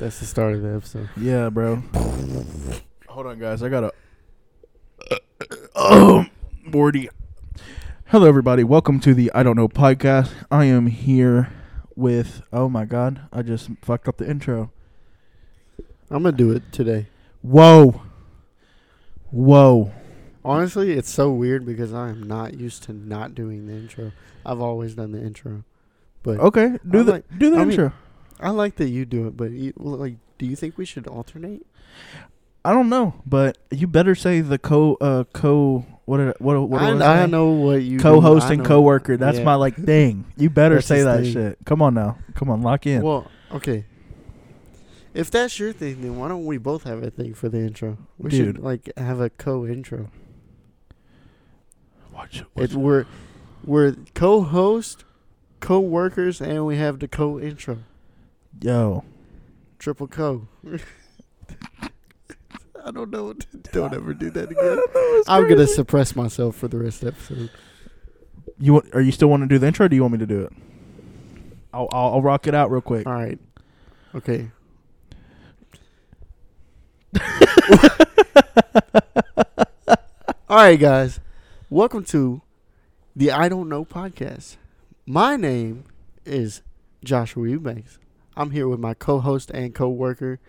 That's the start of the episode. Yeah, bro. Hold on, guys. I gotta. Uh, um, oh, Morty. Hello, everybody. Welcome to the I Don't Know podcast. I am here with. Oh my God! I just fucked up the intro. I'm gonna do it today. Whoa. Whoa. Honestly, it's so weird because I am not used to not doing the intro. I've always done the intro, but Okay. Do I the like- do the I mean- intro. I like that you do it. But you, like, do you think we should alternate? I don't know, but you better say the co uh, co what did, what what I, I, I know what you co-host I and co-worker. That's yeah. my like thing. You better say that thing. shit. Come on now. Come on, lock in. Well, okay. If that's your thing, then why don't we both have a thing for the intro? We Dude. should like have a co-intro. Watch, It, we're we're co-host, co-workers, and we have the co-intro. Yo. Triple co. I don't know. Don't ever do that again. I'm gonna suppress myself for the rest of the episode. You want? Are you still want to do the intro? or Do you want me to do it? I'll I'll, I'll rock it out real quick. All right. Okay. All right, guys. Welcome to the I Don't Know podcast. My name is Joshua Eubanks. I'm here with my co-host and co-worker.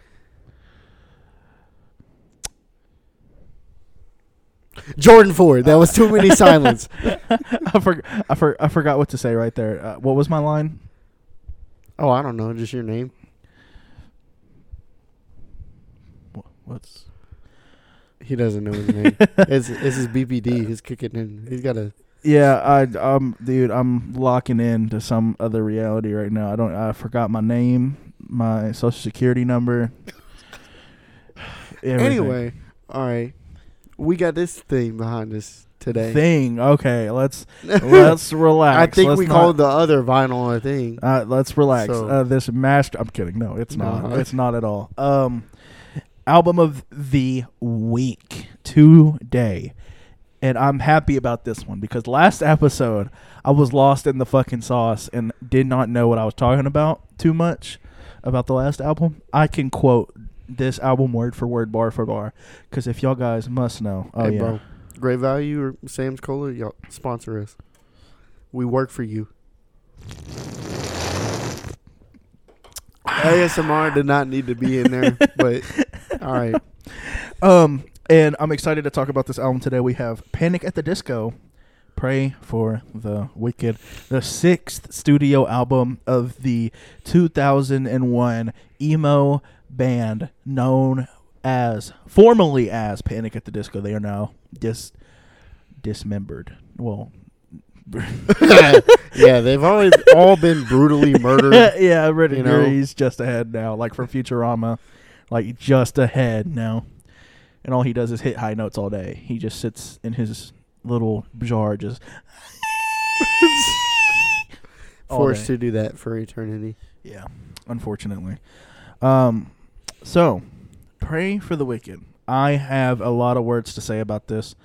Jordan Ford. That was too many silence. I forgot. I, for, I forgot what to say right there. Uh, what was my line? Oh, I don't know. Just your name. What's He doesn't know his name. it's, it's his BPD. He's kicking in. He's got a. yeah, I um, dude, I'm locking in to some other reality right now. I don't. I forgot my name, my social security number. everything. Anyway, all right. We got this thing behind us today. thing. Okay, let's let's relax. I think Let's we not- called the other vinyl a thing. Uh, let's relax. So- uh, this master. I'm kidding. No, it's not. No. It's not at all. Um, album of the week today, and I'm happy about this one because last episode I was lost in the fucking sauce and did not know what I was talking about too much about the last album. I can quote this album word for word, bar for bar, because if y'all guys must know, oh hey, yeah, bro. Great Value or Sam's Cola, y'all sponsor us. We work for you. ASMR did not need to be in there, but all right. Um, and I'm excited to talk about this album today. We have Panic at the Disco, Pray for the Wicked, the sixth studio album of the 2001 emo band known as, formerly as Panic at the Disco. They are now dis dismembered. Well, yeah, they've always all been brutally murdered. yeah, Red you know? he's just ahead now, like from Futurama, like just ahead now. And all he does is hit high notes all day. He just sits in his little jar, just Forced to do that for eternity. Yeah, unfortunately. Um, so pray for the wicked. I have a lot of words to say about this.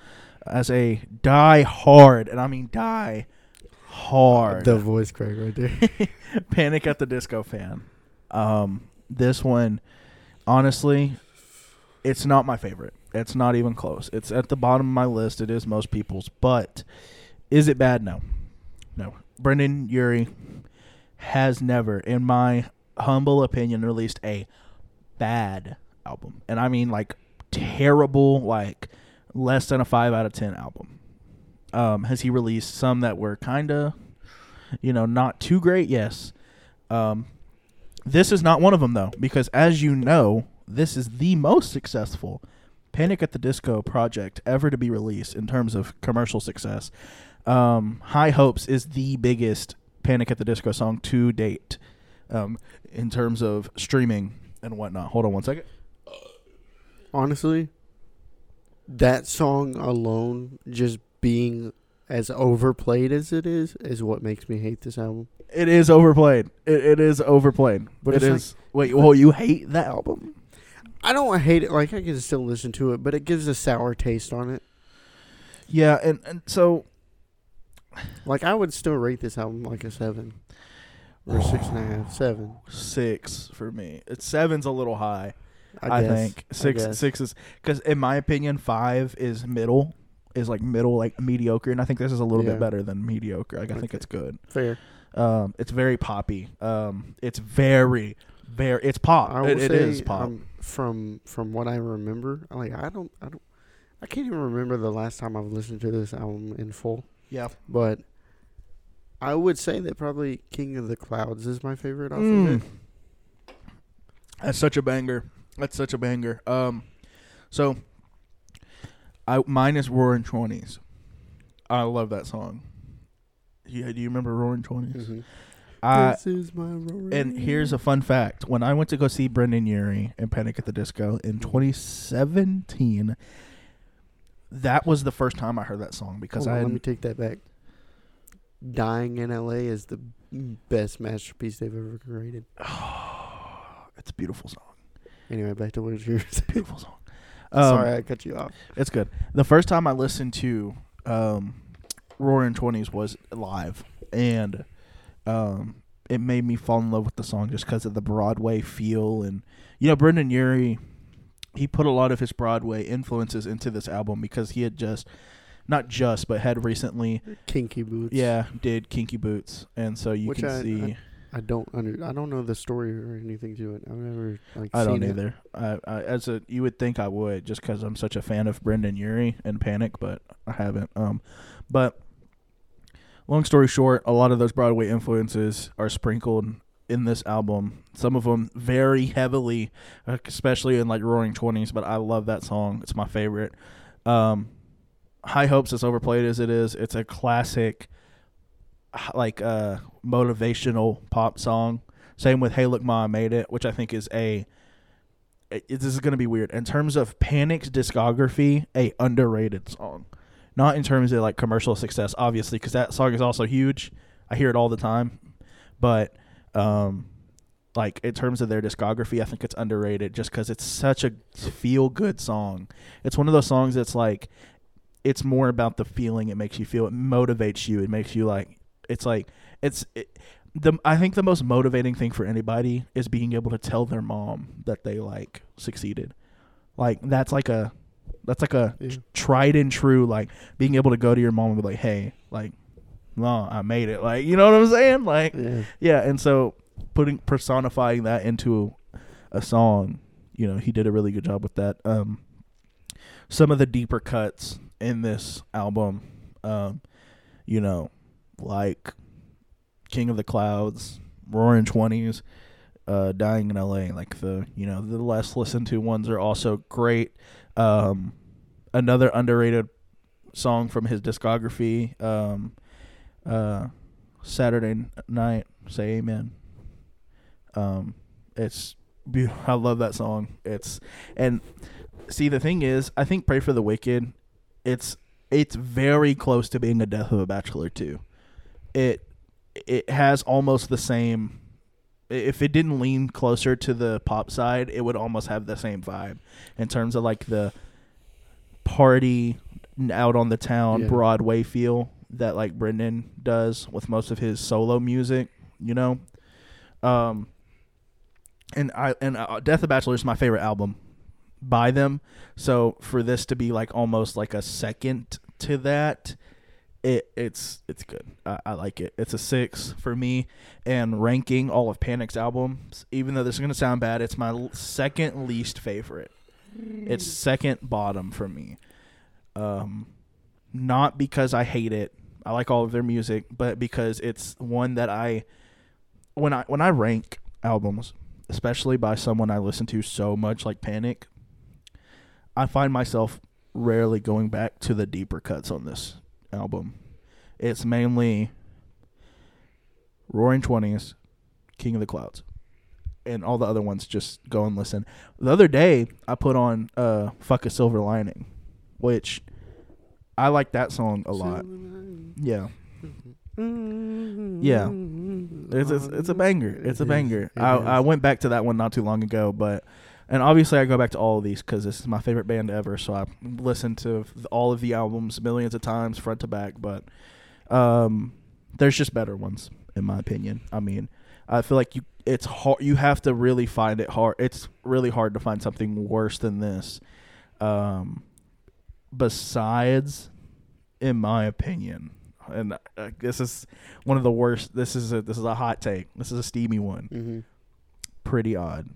As a die hard, and I mean die hard. The voice crack right there. Panic at the Disco fan. Um, this one, honestly, it's not my favorite. It's not even close. It's at the bottom of my list. It is most people's. But is it bad? No. No. Brendon Urie has never, in my humble opinion, released a bad album. And I mean like terrible, like less than a five out of ten album. Um, has he released some that were kinda you know, not too great, yes. Um, this is not one of them though, because as you know, this is the most successful Panic at the Disco project ever to be released in terms of commercial success. Um, High Hopes is the biggest Panic at the Disco song to date, um, in terms of streaming and whatnot. Hold on one second. Honestly, that song alone, just being as overplayed as it is, is what makes me hate this album. It is overplayed. It, it is overplayed. But it's is. Wait, well, you hate that album? I don't hate it. Like I can still listen to it, but it gives a sour taste on it. Yeah, and, and so Like I would still rate this album like a seven. or six and a half, seven. Six for me. It's seven's a little high. I, I, guess. think six guess. six is because in my opinion five is middle is like middle like mediocre and I think this is a little Yeah. bit better than mediocre. Like I think it's good. fair. Um, it's very poppy. Um, it's very very it's pop. I It, it is pop. um, from from what I remember. Like I don't I don't I can't even remember the last time I've listened to this album in full. yeah. But I would say that probably King of the Clouds is my favorite off Mm. of it. That's such a banger. That's such a banger. Um, so I mine is Roaring Twenties. I love that song. Yeah, do you remember Roaring 20s Mhm. This is my roaring And here's a fun fact: when I went to go see Brendon Urie and Panic at the Disco in 2017, that was the first time I heard that song because Hold on, I let me take that back. Dying in LA is the best masterpiece they've ever created. Oh, it's a beautiful song. Anyway, back to what you were saying. Beautiful song. Um, Sorry, I cut you off. It's good. The first time I listened to um, Roaring Twenties was live, and um, it made me fall in love with the song just because of the Broadway feel. And you know, Brendon Urie, he put a lot of his Broadway influences into this album because he had just, not just, but had recently, Kinky boots. yeah, did Kinky Boots, and so you Which can I- see. I don't under. I don't know the story or anything to it. I've never like. I don't either. I, I, as a you would think I would, just because I'm such a fan of Brendon Urie and Panic, but I haven't. Um, but long story short, a lot of those Broadway influences are sprinkled in this album. Some of them very heavily, uh, especially in like Roaring Twenties. But I love that song. It's my favorite. Um, High Hopes, as overplayed as it is, it's a classic, like uh, motivational pop song. Same with Hey Look Ma, I Made It, which I think is a. It, this is going to be weird in terms of Panic's discography, a underrated song. Not in terms of like commercial success, obviously, because that song is also huge. I hear it all the time, but um, like in terms of their discography, I think it's underrated just because it's such a feel good song. It's one of those songs that's like, it's more about the feeling it makes you feel. It motivates you. It makes you like. It's like it's it, the. I think the most motivating thing for anybody is being able to tell their mom that they like succeeded. Like that's like a, that's like a Yeah. tried and true. Like being able to go to your mom and be like, hey, like, no, I made it. Like you know what I'm saying? Like Yeah. yeah, and so putting personifying that into a song, you know, he did a really good job with that. Um, some of the deeper cuts in this album, um, you know, like King of the Clouds, Roaring Twenties, uh, Dying in L.A. Like the you know the less listened to ones are also great. Um, another underrated song from his discography, um, uh, Saturday Night, Say Amen. Um, it's beautiful. I love that song. It's and see the thing is, I think Pray for the Wicked. It's it's very close to being a Death of a Bachelor too. It it has almost the same. If it didn't lean closer to the pop side, it would almost have the same vibe in terms of like the party out on the town Yeah. Broadway feel that like Brendon does with most of his solo music, you know. Um and I and uh, Death of Bachelor is my favorite album by them. So for this to be like almost like a second to that, it it's it's good. I, I like it. It's a six for me. And ranking all of Panic's albums, even though this is gonna sound bad, it's my second least favorite. It's second bottom for me. Um, not because I hate it. I like all of their music, but because it's one that I when I when I rank albums, especially by someone I listen to so much like Panic, I find myself rarely going back to the deeper cuts on this album. It's mainly Roaring Twenties, King of the Clouds, and all the other ones. Just go and listen. The other day, I put on uh, "Fuck a Silver Lining," which I like that song a lot. Yeah, Yeah. it's it's, it's a banger. It's a banger. I I went back to that one not too long ago, but and obviously I go back to all of these because this is my favorite band ever. So I listened to all of the albums millions of times, front to back. But um, there's just better ones in my opinion. I mean, I feel like you it's hard. You have to really find it hard. It's really hard to find something worse than this. Um, besides, in my opinion, and uh, this is one of the worst. This is a this is a hot take. This is a steamy one. Mm-hmm. Pretty odd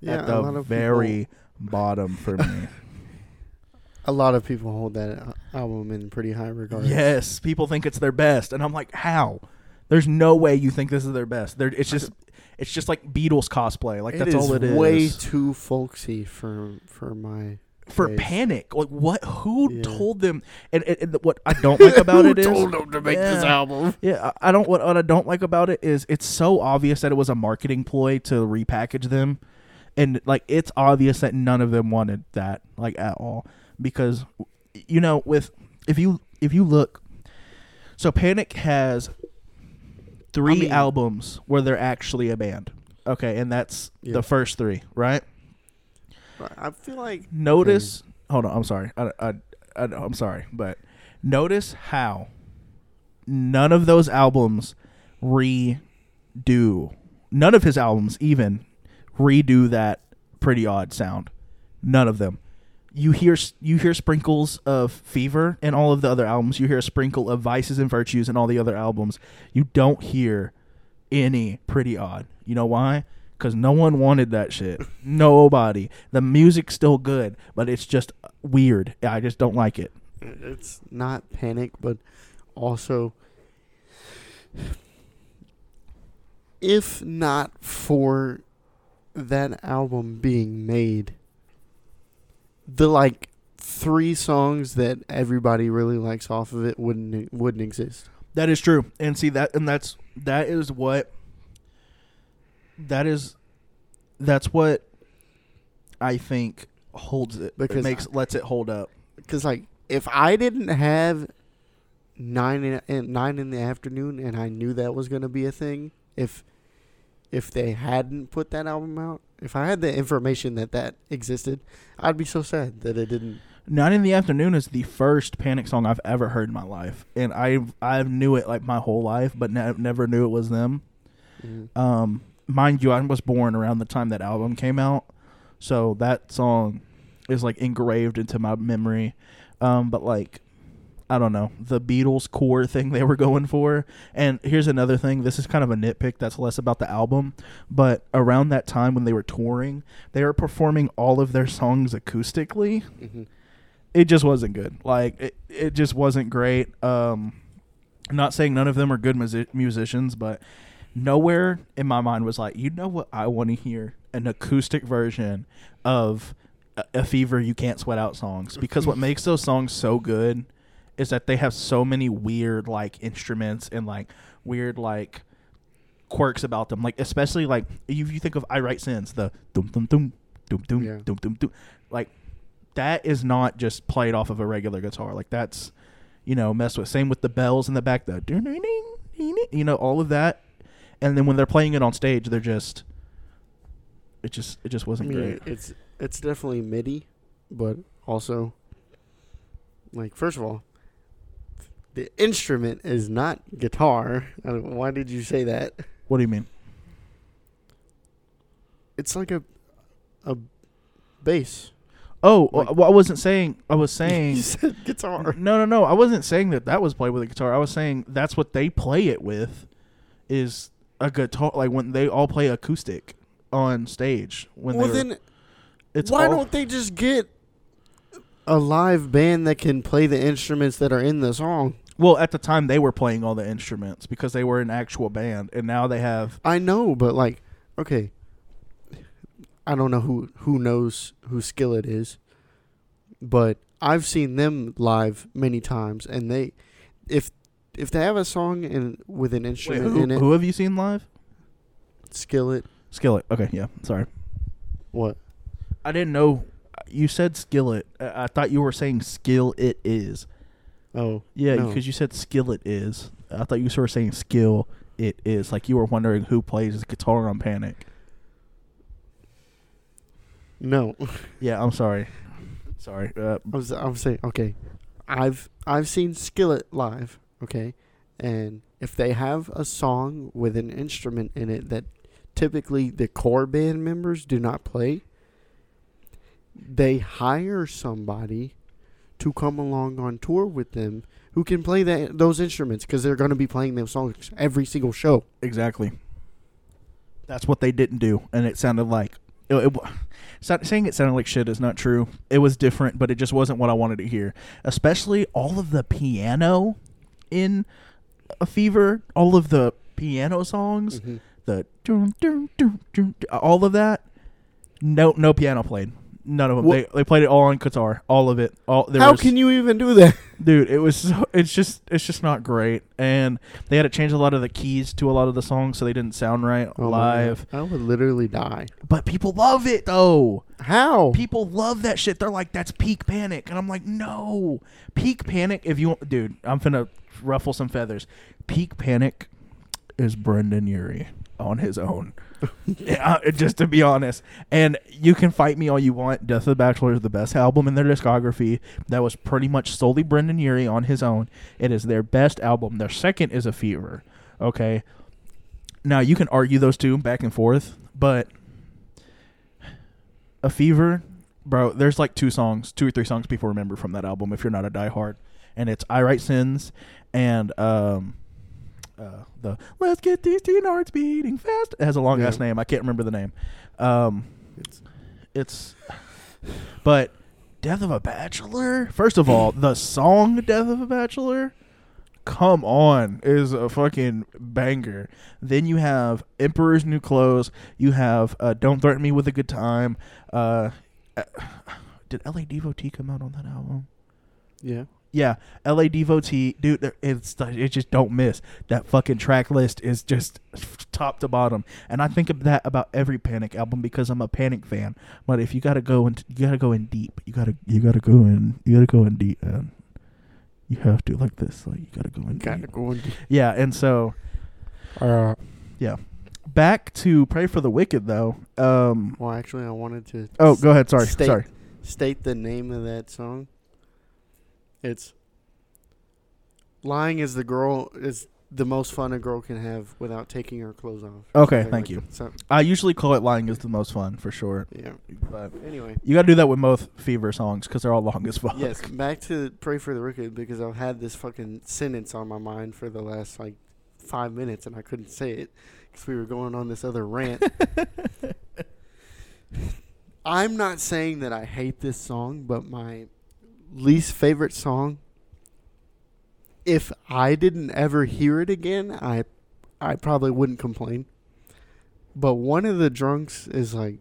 Yeah, at the very people, bottom for me. a lot of people hold that uh, album in pretty high regard. yes, people think it's their best, and I'm like, how? There's no way you think this is their best. They're, it's just it's just like Beatles cosplay. Like It that's all it is. Way too folksy for for my. for panic. Like what? Who Yeah. told them? And, and, and what I don't like about it is Who it is, told them to make this album? yeah, I I don't. What, what I don't like about it is it's so obvious that it was a marketing ploy to repackage them, and like it's obvious that none of them wanted that like at all because you know with if you if you look, so Panic has three mean- albums where they're actually a band. Okay, and that's Yeah. the first three, right? I feel like Notice. Hold on. I'm sorry. I, I, I, I'm sorry, but notice how none of those albums redo. None of his albums even redo that pretty odd sound. None of them. You hear you hear sprinkles of Fever in all of the other albums. You hear a sprinkle of Vices and Virtues in all the other albums. You don't hear any pretty odd. You know why? Because no one wanted that shit. Nobody. The music's still good, but it's just uh, weird. I just don't like it. it's not panic, but also if not for that album being made, the like three songs that everybody really likes off of it wouldn't wouldn't exist. That is true. And see that and that's that is what that is that's what I think holds it. Because it makes lets it hold up. Because like if I didn't have nine in, in nine in the afternoon and I knew that was gonna be a thing, if if they hadn't put that album out, if I had the information that that existed, I'd be so sad that it didn't. Nine in the Afternoon is the first Panic song I've ever heard in my life, and I I knew it like my whole life, but ne- never knew it was them. Um, mind you, I was born around the time that album came out, so that song is like engraved into my memory. Um, but like, I don't know the Beatles core thing they were going for. And here's another thing: this is kind of a nitpick. That's less about the album, but around that time when they were touring, they were performing all of their songs acoustically hmm it just wasn't good. Like it, it just wasn't great. Um, I'm not saying none of them are good musi- musicians, but nowhere in my mind was like, you know what, I want to hear an acoustic version of a Fever You Can't Sweat Out songs because what makes those songs so good is that they have so many weird like instruments and like weird like quirks about them. Like especially like if you think of I Write Sins, the dum dum dum dum dum Yeah. dum dum dum, like that is not just played off of a regular guitar. Like that's you know messed with. Same with the bells in the back, the you know all of that. And then when they're playing it on stage, they're just it just it just wasn't mean, great. it's it's definitely MIDI, but also like first of all, the instrument is not guitar. Why did you say that? What do you mean? It's like a a bass. Oh, uh, Like- well, I wasn't saying. I was you saying. said guitar. No, no, no. I wasn't saying that that was played with a guitar. I was saying that's what they play it with, is a guitar. Like when they all play acoustic on stage. When well, then it's why all, don't they just get a live band that can play the instruments that are in the song? Well, at the time they were playing all the instruments because they were an actual band, and now they have. I know, but like, okay, I don't know who who knows who Skillet is, but I've seen them live many times, and they, if if they have a song in with an Wait, instrument who, in it, who have you seen live? Skillet, Skillet. Okay, yeah. Sorry, what? I didn't know. You said skillet. I, I thought you were saying skill. It is. Oh, Yeah, No. because you said skillet is. I thought you were saying skill. It is like you were wondering who plays guitar on Panic. no, Yeah, I'm sorry. Sorry. Uh, I was I was saying okay, I've I've seen Skillet live, okay, And if they have a song with an instrument in it that typically the core band members do not play, they hire somebody to come along on tour with them who can play that those instruments because they're going to be playing those songs every single show. Exactly. That's what they didn't do, and it sounded like it, it, so- saying it sounded like shit is not true. It was different, but it just wasn't what I wanted to hear. Especially all of the piano in a fever, all of the piano songs, Mhm. the all of that. No, no piano played. None of them. Wha- They, they played it all on guitar. All of it. All there How was- can you even do that? dude it was so, it's just it's just not great and they had to change a lot of the keys to a lot of the songs so they didn't sound right Oh my live God. I would literally die. but people love it though How? people love that shit they're like that's peak panic and i'm like no peak panic if you want dude i'm finna ruffle some feathers peak panic is brendon urie on his own yeah, just to be honest. And you can fight me all you want. Death of the bachelor is the best album in their discography. That was pretty much solely brendon urie on his own. It is their best album. Their second is a fever. Okay? Now you can argue those two back and forth but a fever bro there's like two songs two or three songs people remember from that album if you're not a diehard. And it's i write sins and um uh, the let's get these teen hearts beating fast. It has a long ass Yeah. name. I can't remember the name. Um It's- it's but death of a bachelor. First of all the song death of a bachelor come on is a fucking banger. Then you have emperor's new clothes. You have uh, don't threaten me with a good time. Uh, uh, did la devotee come out on that album? Yeah. Yeah, LA Devotee, dude, it's it just don't miss. That fucking track list is just top to bottom, and I think of that about every Panic album because I'm a Panic fan. But if you gotta go and you gotta go in deep, you gotta you gotta go in you gotta go in deep, and you have to like this, like you gotta go in Kind deep. of going. Yeah, and so Uh, yeah. back to Pray for the Wicked though. Um, well, actually, I wanted to. oh, s- go ahead. Sorry, state, sorry. State the name of that song. It's "Lying is the girl is the most fun a girl can have without taking her clothes off." Okay, thank like you. So, I usually call it "Lying is the most fun" for sure. yeah. but Anyway, you gotta do that with both Fever songs because they're all long as fuck. yes. Back to "Pray for the Wicked" because I've had this fucking sentence on my mind for the last like five minutes and I couldn't say it because we were going on this other rant. I'm not saying that I hate this song, but my least favorite song. If I didn't ever hear it again, I, I probably wouldn't complain. But one of the drunks is like,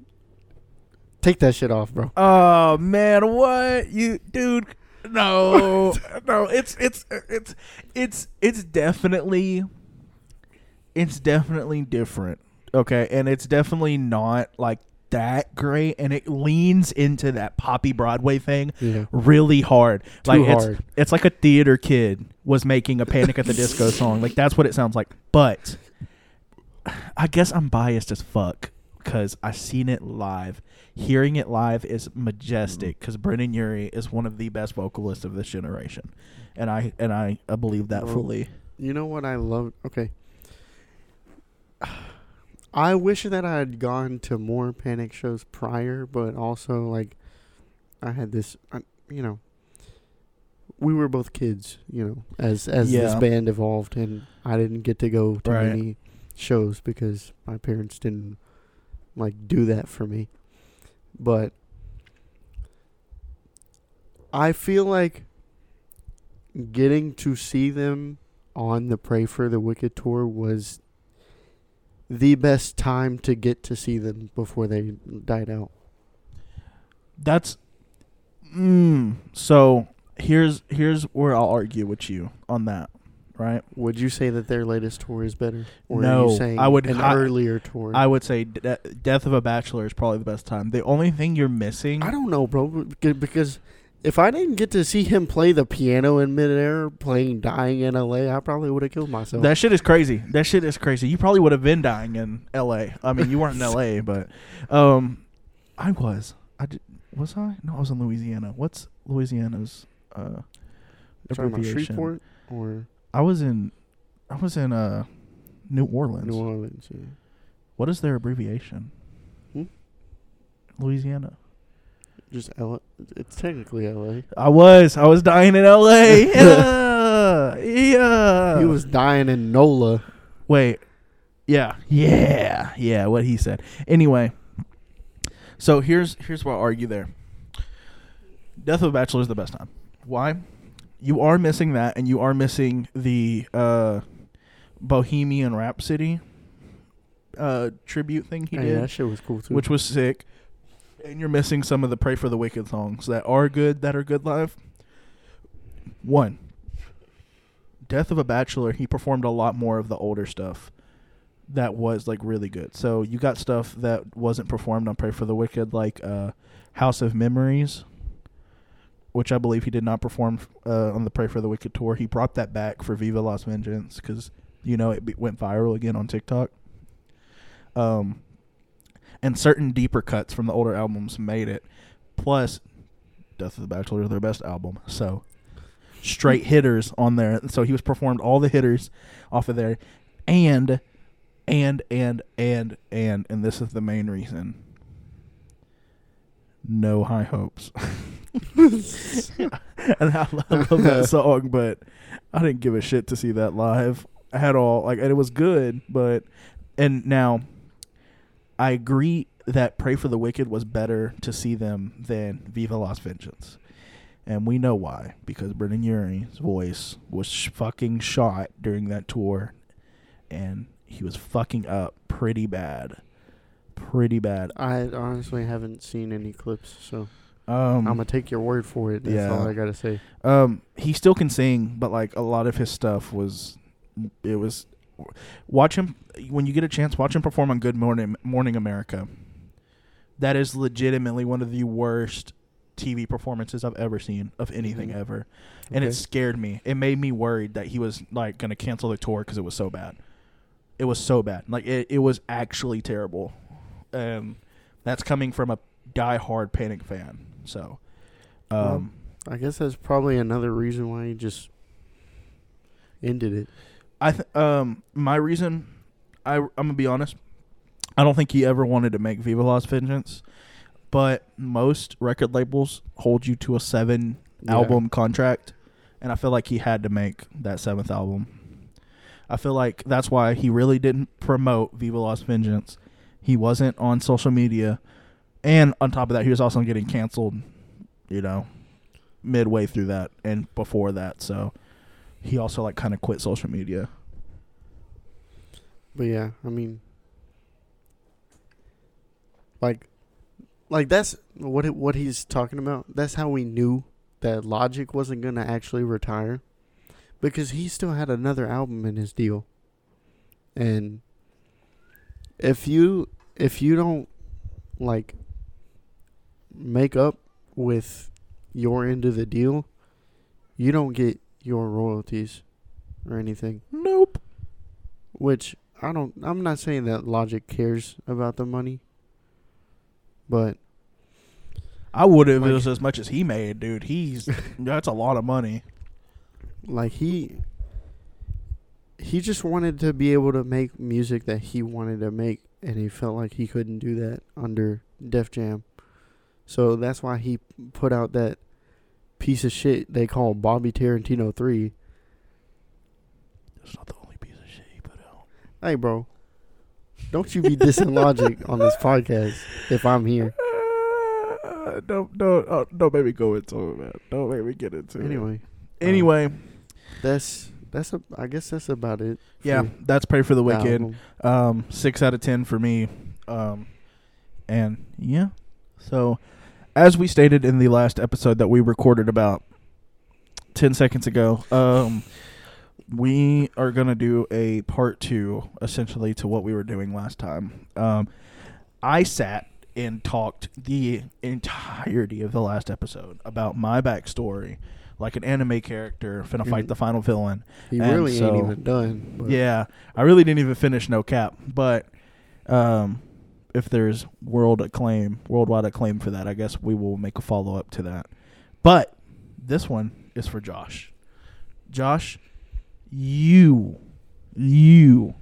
take that shit off, bro. Oh man, what you, dude? No, no. It's it's it's it's it's definitely it's definitely different. Okay, and it's definitely not like that great, and it leans into that poppy Broadway thing Yeah, really hard. too like it's hard. it's like a theater kid was making a Panic at the Disco song. Like that's what it sounds like. But I guess I'm biased as fuck because I seen it live. Hearing it live is majestic because Brendon Urie is one of the best vocalists of this generation, and I and I, I believe that Well, fully. You know what I love? Okay. I wish that I had gone to more Panic shows prior, but also like I had this, uh, you know, we were both kids, you know, as as this band evolved, and I didn't get to go to Right. many shows because my parents didn't like do that for me. But I feel like getting to see them on the Pray for the Wicked tour was the best time to get to see them before they died out. That's mm, so. Here's here's where I'll argue with you on that. Right. Would you say that their latest tour is better? Or are No, you saying I would an hi- earlier tour? I would say De- Death of a Bachelor is probably the best time. The only thing you're missing. I don't know, bro, because if I didn't get to see him play the piano in midair playing "Dying in L.A.," I probably would have killed myself. That shit is crazy. That shit is crazy. You probably would have been dying in L.A. I mean, you weren't in L.A., but um, I was. I did, was I? No, I was in Louisiana. What's Louisiana's uh abbreviation? Shreveport or I was in I was in uh, New Orleans. New Orleans. Yeah. What is their abbreviation? Hmm? Louisiana. Just L. It's technically L.A. I was. I was dying in L.A. yeah. Yeah. he was dying in NOLA. Wait. Yeah. Yeah. Yeah. What he said. Anyway. So here's here's where I'll argue there. Death of a Bachelor is the best time. Why? You are missing that, and you are missing the uh, Bohemian Rhapsody uh, tribute thing he Hey, did that shit was cool too. which was sick. And you're missing some of the Pray for the Wicked songs that are good, that are good live. One, Death of a Bachelor, he performed a lot more of the older stuff that was like really good. So you got stuff that wasn't performed on Pray for the Wicked, like uh, House of Memories, which I believe he did not perform uh, on the Pray for the Wicked tour. He brought that back for Viva Las Vengeance because you know it went viral again on TikTok. Um, and certain deeper cuts from the older albums made it. Plus, Death of the Bachelor is their best album, so straight hmm. hitters on there. So he was performed all the hitters off of there, and and and and and and this is the main reason. No high hopes. and I love that song, but I didn't give a shit to see that live at all. Like, and it was good, but and now I agree that Pray for the Wicked was better to see them than Viva Las Vengeance. And we know why. Because Brendon Urie's voice was sh- fucking shot during that tour. And he was fucking up pretty bad. Pretty bad. I honestly haven't seen any clips, so Um, I'm gonna take your word for it. That's yeah. all I gotta say. Um, he still can sing, but like a lot of his stuff was, it was. Watch him when you get a chance. Watch him perform on Good Morning Morning America. That is legitimately one of the worst TV performances I've ever seen of anything Mhm. ever, and it scared me. It made me worried that he was like going to cancel the tour because it was so bad. It was so bad. Like it, it was actually terrible. Um, that's coming from a die-hard Panic fan. So, Well, um. I guess that's probably another reason why he just ended it. I th- um my reason I I'm gonna be honest. I don't think he ever wanted to make Viva Las Vengeance, but most record labels hold you to a seven Yeah. album contract, and I feel like he had to make that seventh album. I feel like that's why he really didn't promote Viva Las Vengeance. He wasn't on social media, and on top of that, he was also getting canceled. You know, midway through that and before that, so he also like kind of quit social media. But yeah, I mean, like, like that's what it, what he's talking about. That's how we knew that Logic wasn't gonna actually retire, because he still had another album in his deal. And if you if you don't like make up with your end of the deal, you don't get your royalties or anything. Nope. Which I don't. I'm not saying that Logic cares about the money, but I would have Like- it was as much as he made, dude. He's that's a lot of money. like he he just wanted to be able to make music that he wanted to make, and he felt like he couldn't do that under Def Jam. So that's why he put out that piece of shit they call Bobby Tarantino Three. That's not the only piece of shit he put out. Hey, bro, don't you be dissing Logic on this podcast if I'm here. Uh, don't don't oh, don't make me go into it, man. Don't make me get into it. Anyway, Anyway, that's that's a. I guess that's about it. yeah, that's pray for the wicked. Um, six out of ten for me. Um, and yeah, so as we stated in the last episode that we recorded about ten seconds ago, um, we are gonna do a part two, essentially, to what we were doing last time. Um, I sat and talked the entirety of the last episode about my backstory, like an anime character finna fight Mhm. the final villain. He And really so- ain't even done. But Yeah, I really didn't even finish No Cap, but um, if there's world acclaim, worldwide acclaim for that, I guess we will make a follow up to that. But this one is for Josh. Josh, you you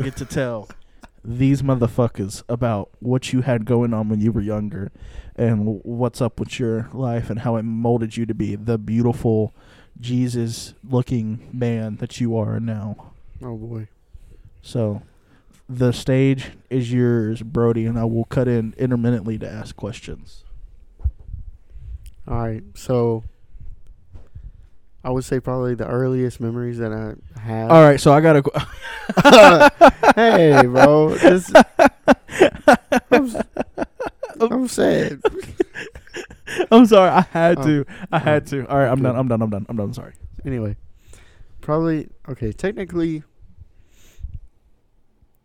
get to tell these motherfuckers about what you had going on when you were younger and what's up with your life and how it molded you to be the beautiful Jesus looking man that you are now. Oh boy. So the stage is yours, Brody, and I will cut in intermittently to ask questions. All right. So I would say probably the earliest memories that I have. All right, so I got to hey, bro. This, I'm, I'm sad. I'm sorry. I had Oh. to. I had Oh, to. All right, I'm done. I'm done. I'm done. I'm done. Sorry. Anyway, probably okay. Technically,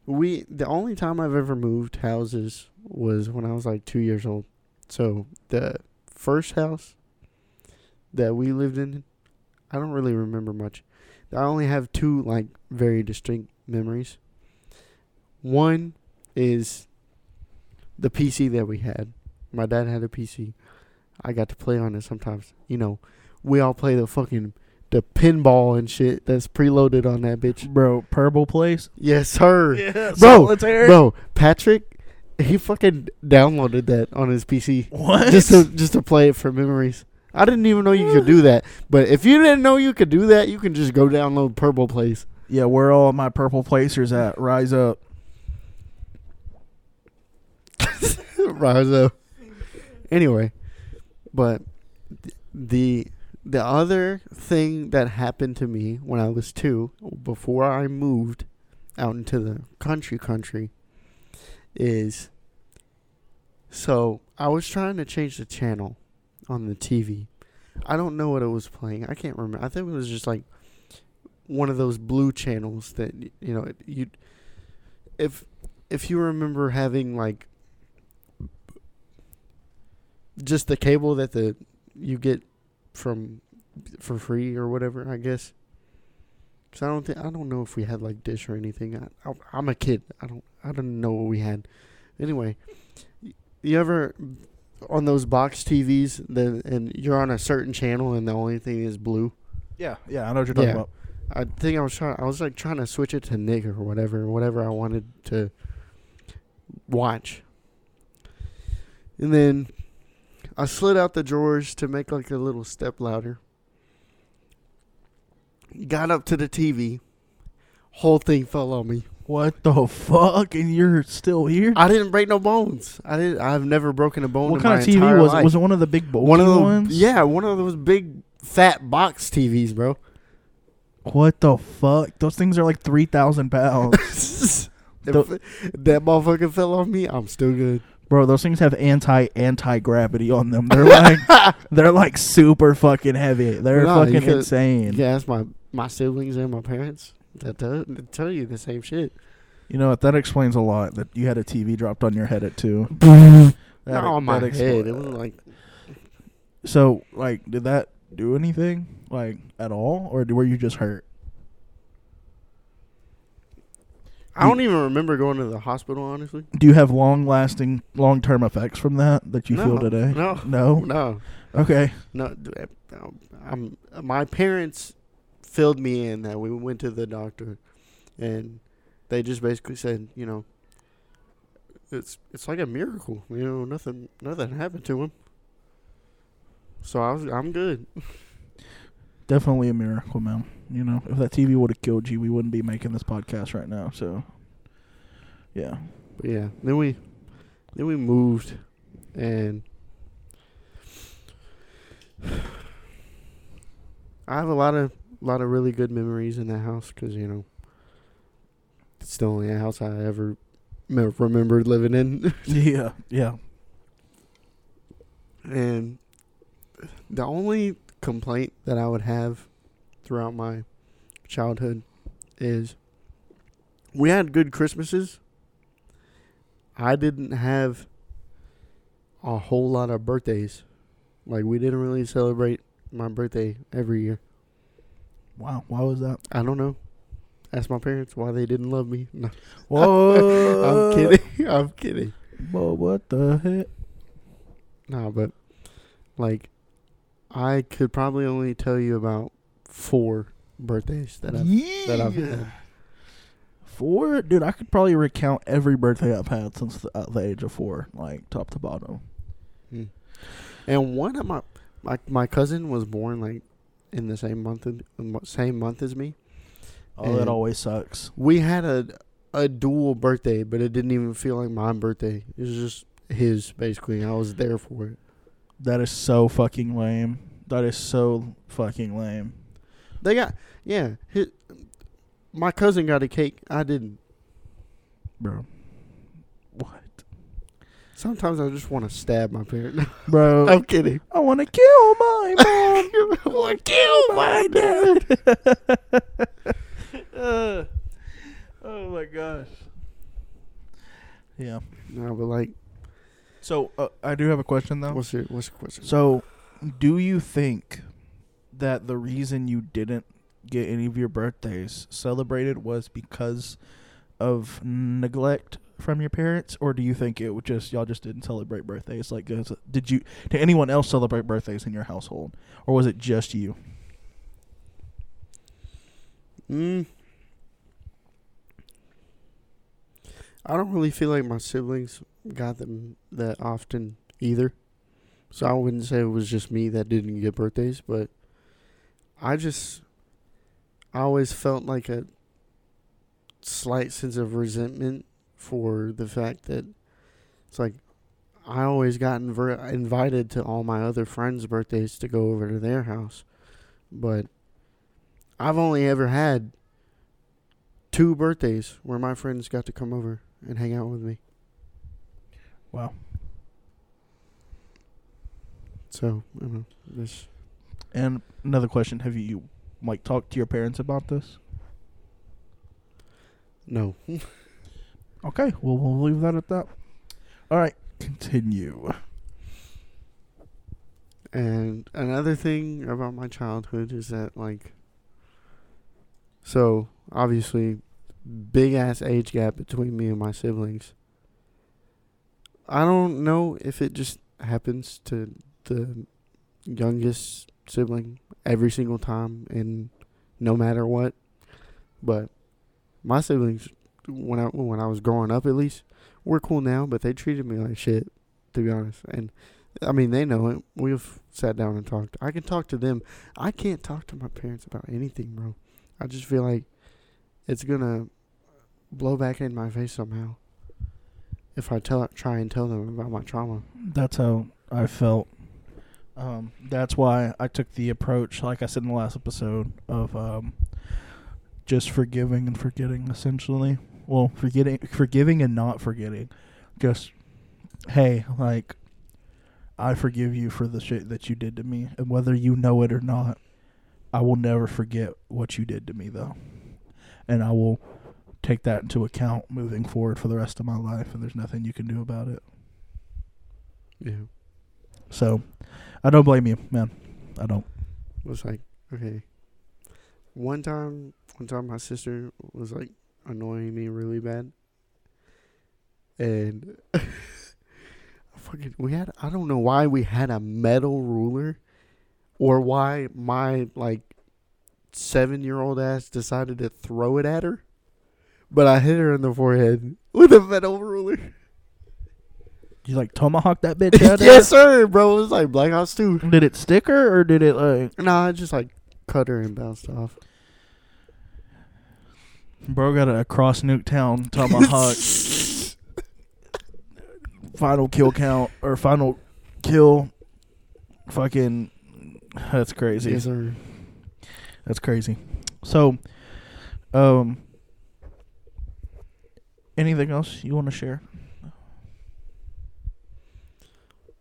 we the only time I've ever moved houses was when I was like two years old. So the first house that we lived in, I don't really remember much. I only have two like very distinct memories. One is the PC that we had. My dad had a PC. I got to play on it sometimes. You know, we all play the fucking the pinball and shit that's preloaded on that bitch. Bro, Purple Place. Yes, sir. Yeah, Bro. Bro, Patrick, he fucking downloaded that on his PC What? just to just to play it for memories. I didn't even know you could do that. But if you didn't know you could do that, you can just go download Purple Place. yeah, where all my purple placers at? Rise up. Rise up. Anyway, but the the other thing that happened to me when I was two, before I moved out into the country, country, is so I was trying to change the channel on the TV. I don't know what it was playing. I can't remember. I think it was just like one of those blue channels that you know you if if you remember having like just the cable that the you get from for free or whatever, I guess. Cause I don't think I don't know if we had like dish or anything. I, I I'm a kid. I don't I don't know what we had. Anyway, you ever on those box TVs then and you're on a certain channel and the only thing is blue? Yeah, yeah, I know what you're talking Yeah. about. I think I was trying. I was like trying to switch it to Nick or whatever, whatever I wanted to watch. And then I slid out the drawers to make like a little step louder. Got up to the TV. Whole thing fell on me. What the fuck? And you're still here? I didn't break no bones. I didn't. I've never broken a bone. what in kind my of TV was it? Was it one of the big bulky one of the, ones? Yeah, one of those big fat box TVs, bro. What the fuck? Those things are like three thousand pounds, that motherfucker fell on me, I'm still good. Bro. Those things have anti anti gravity on them. They're like they're like super fucking heavy. They're No, you fucking could- insane. Yeah, that's my my siblings and my parents. That tell, they tell you the same shit. You know what? That explains a lot. That you had a TV dropped on your head at two. That- Not on my that head. expla- It was like So, like, did that do anything, like, at all, or were you just hurt? I don't even remember going to the hospital. Honestly, Do you have long-lasting, long-term effects from that that you feel today? No, No. no, Okay. no. uh, I'm my parents filled me in that we went to the doctor, and they just basically said, you know, it's it's like a miracle. You know, nothing nothing happened to him. So I was I'm good. Definitely a miracle, man. You know, if that TV would have killed you, we wouldn't be making this podcast right now. So, yeah. But yeah, then we then we moved and I have a lot of lot of really good memories in that house cuz you know it's the only house I ever me- remembered living in Yeah. Yeah. and the only complaint that I would have throughout my childhood is we had good Christmases. I didn't have a whole lot of birthdays. Like we didn't really celebrate my birthday every year. Wow. Why was that? I don't know. Ask my parents why they didn't love me. No, Whoa. I'm kidding. I'm kidding. Whoa, what the heck? No, but like I could probably only tell you about four birthdays that I've that I've had. four, dude, I could probably recount every birthday I've had since the, uh, the age of four, like top to bottom. Hmm. And one of my my my cousin was born like in the same month of, same month as me. Oh, that always sucks. We had a a dual birthday, but it didn't even feel like my birthday. It was just his basically. I was there for it. That is so fucking lame. That is so fucking lame. They got yeah. His, my cousin got a cake. I didn't. Bro. What? Sometimes I just want to stab my parent. Bro, I'm kidding. I want to kill my mom. I want to kill my dad. Uh, oh my gosh. Yeah. No, but like, So uh, I do have a question though. what's your what's your question? So, do you think that the reason you didn't get any of your birthdays celebrated was because of neglect from your parents, or do you think it was just y'all just didn't celebrate birthdays? Like, did you? Did anyone else celebrate birthdays in your household, or was it just you? Mm. I don't really feel like my siblings got them that often either. So I wouldn't say it was just me that didn't get birthdays, but I just I always felt like a slight sense of resentment for the fact that it's like I always got inver- invited to all my other friends' birthdays to go over to their house, but I've only ever had two birthdays where my friends got to come over and hang out with me. Wow. So I don't know. This And another question: Have you like talked to your parents about this? no. Okay, well we'll leave that at that. All right, continue. And another thing about my childhood is that like so obviously big ass age gap between me and my siblings. I don't know if it just happens to the youngest sibling every single time and no matter what. But my siblings when I when I was growing up at least we're cool now, but they treated me like shit to be honest. And I mean, they know it. We've sat down and talked. I can talk to them. I can't talk to my parents about anything, bro. I just feel like it's gonna blow back in my face somehow if I tell try and tell them about my trauma. That's how I felt. Um, that's why I took the approach, like I said in the last episode, of um, just forgiving and forgetting. Essentially, well, forgetting, forgiving, and not forgetting. Just, hey, like, I forgive you for the shit that you did to me, and whether you know it or not, I will never forget what you did to me, though, and I will take that into account moving forward for the rest of my life. And there's nothing you can do about it. Yeah, So, I don't blame you, man. I don't. it was like okay. One time, one time, my sister was like annoying me really bad, and fucking we had I don't know why we had a metal ruler, or why my like seven year old ass decided to throw it at her, but I hit her in the forehead with a metal ruler. You like tomahawk that bitch out? yes, sir, bro. It was like Black Ops Two. Did it stick her or did it like? Nah, I just like cut her and bounced off. Bro got a cross Nuketown tomahawk. final kill count or final kill. Fucking, that's crazy. Yes, sir. That's crazy. So, um, anything else you want to share?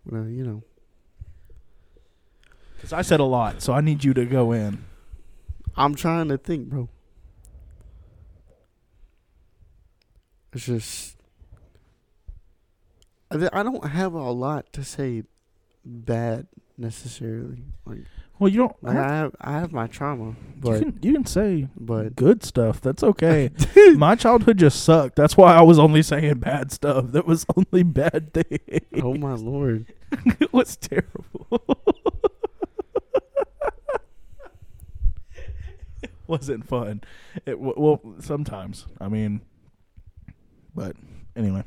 Well, you know. Because I said a lot, so I need you to go in. I'm trying to think, bro. It's just I I don't have a lot to say bad necessarily. Like, Well, you don't. I have I have my trauma, you but can you can say but good stuff. That's okay. My childhood just sucked. That's why I was only saying bad stuff. That was only bad things. oh my lord, it was terrible. it wasn't fun. it, w- well, sometimes. I mean, but anyway.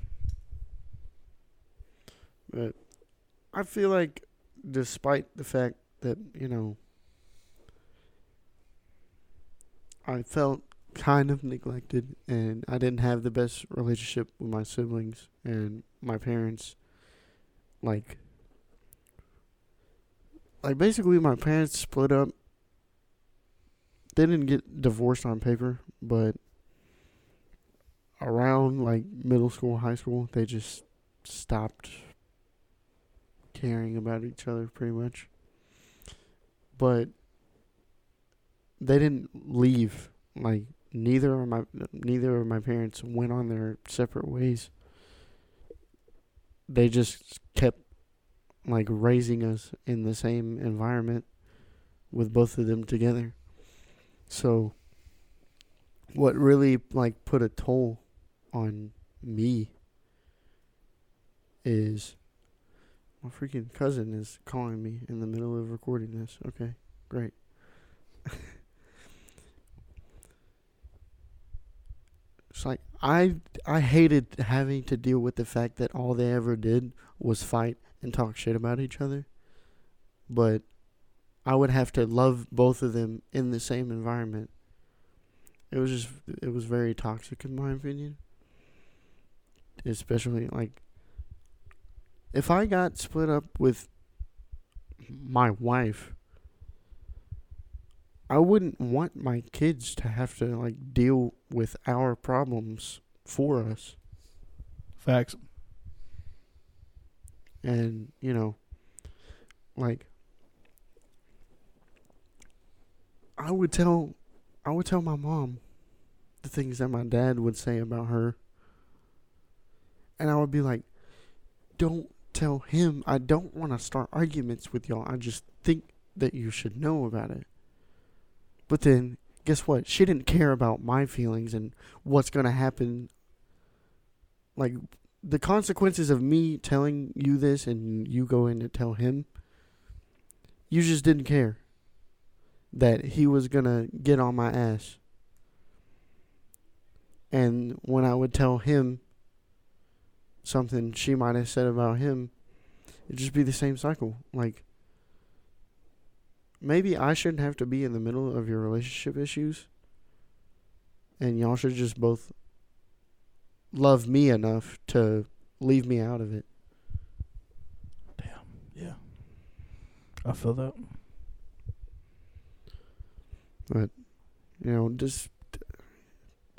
But I feel like, despite the fact that you know, I felt kind of neglected, and I didn't have the best relationship with my siblings and my parents. Like, like basically, my parents split up. They didn't get divorced on paper, but around like middle school, high school, they just stopped caring about each other pretty much. But they didn't leave. Like neither of my neither of my parents went on their separate ways. They just kept like raising us in the same environment with both of them together. So what really like put a toll on me is my freaking cousin is calling me in the middle of recording this. Okay, great. it's like I I hated having to deal with the fact that all they ever did was fight and talk shit about each other. But I would have to love both of them in the same environment. It was just it was very toxic in my opinion. Especially like if I got split up with my wife, I wouldn't want my kids to have to like deal with our problems for us. Facts. And, you know, like I would tell I would tell my mom the things that my dad would say about her. And I would be like, don't tell him. I don't want to start arguments with y'all. I just think that you should know about it. But then, guess what? She didn't care about my feelings and what's going to happen. Like, the consequences of me telling you this and you go in to tell him, you just didn't care that he was going to get on my ass. And when I would tell him something she might have said about him, it'd just be the same cycle. Like, maybe I shouldn't have to be in the middle of your relationship issues. And y'all should just both love me enough to leave me out of it. Damn. Yeah. I feel that. But, you know, just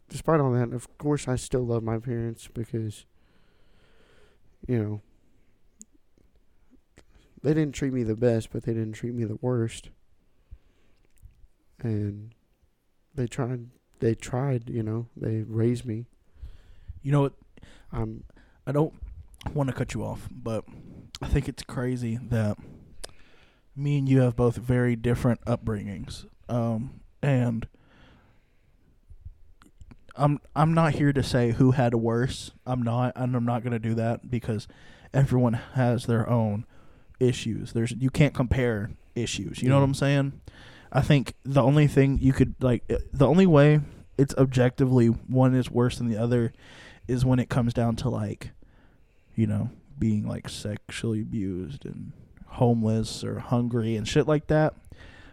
despite all that, of course, I still love my parents because, you know, they didn't treat me the best, but they didn't treat me the worst. And they tried, they tried, you know, they raised me. You know what? I'm, I don't want to cut you off, but I think it's crazy that me and you have both very different upbringings. Um, and I'm I'm not here to say who had worse. I'm not, and I'm not going to do that because everyone has their own issues. There's you can't compare issues. You know what I'm saying? I think the only thing you could like uh, the only way it's objectively one is worse than the other is when it comes down to like you know being like sexually abused and homeless or hungry and shit like that.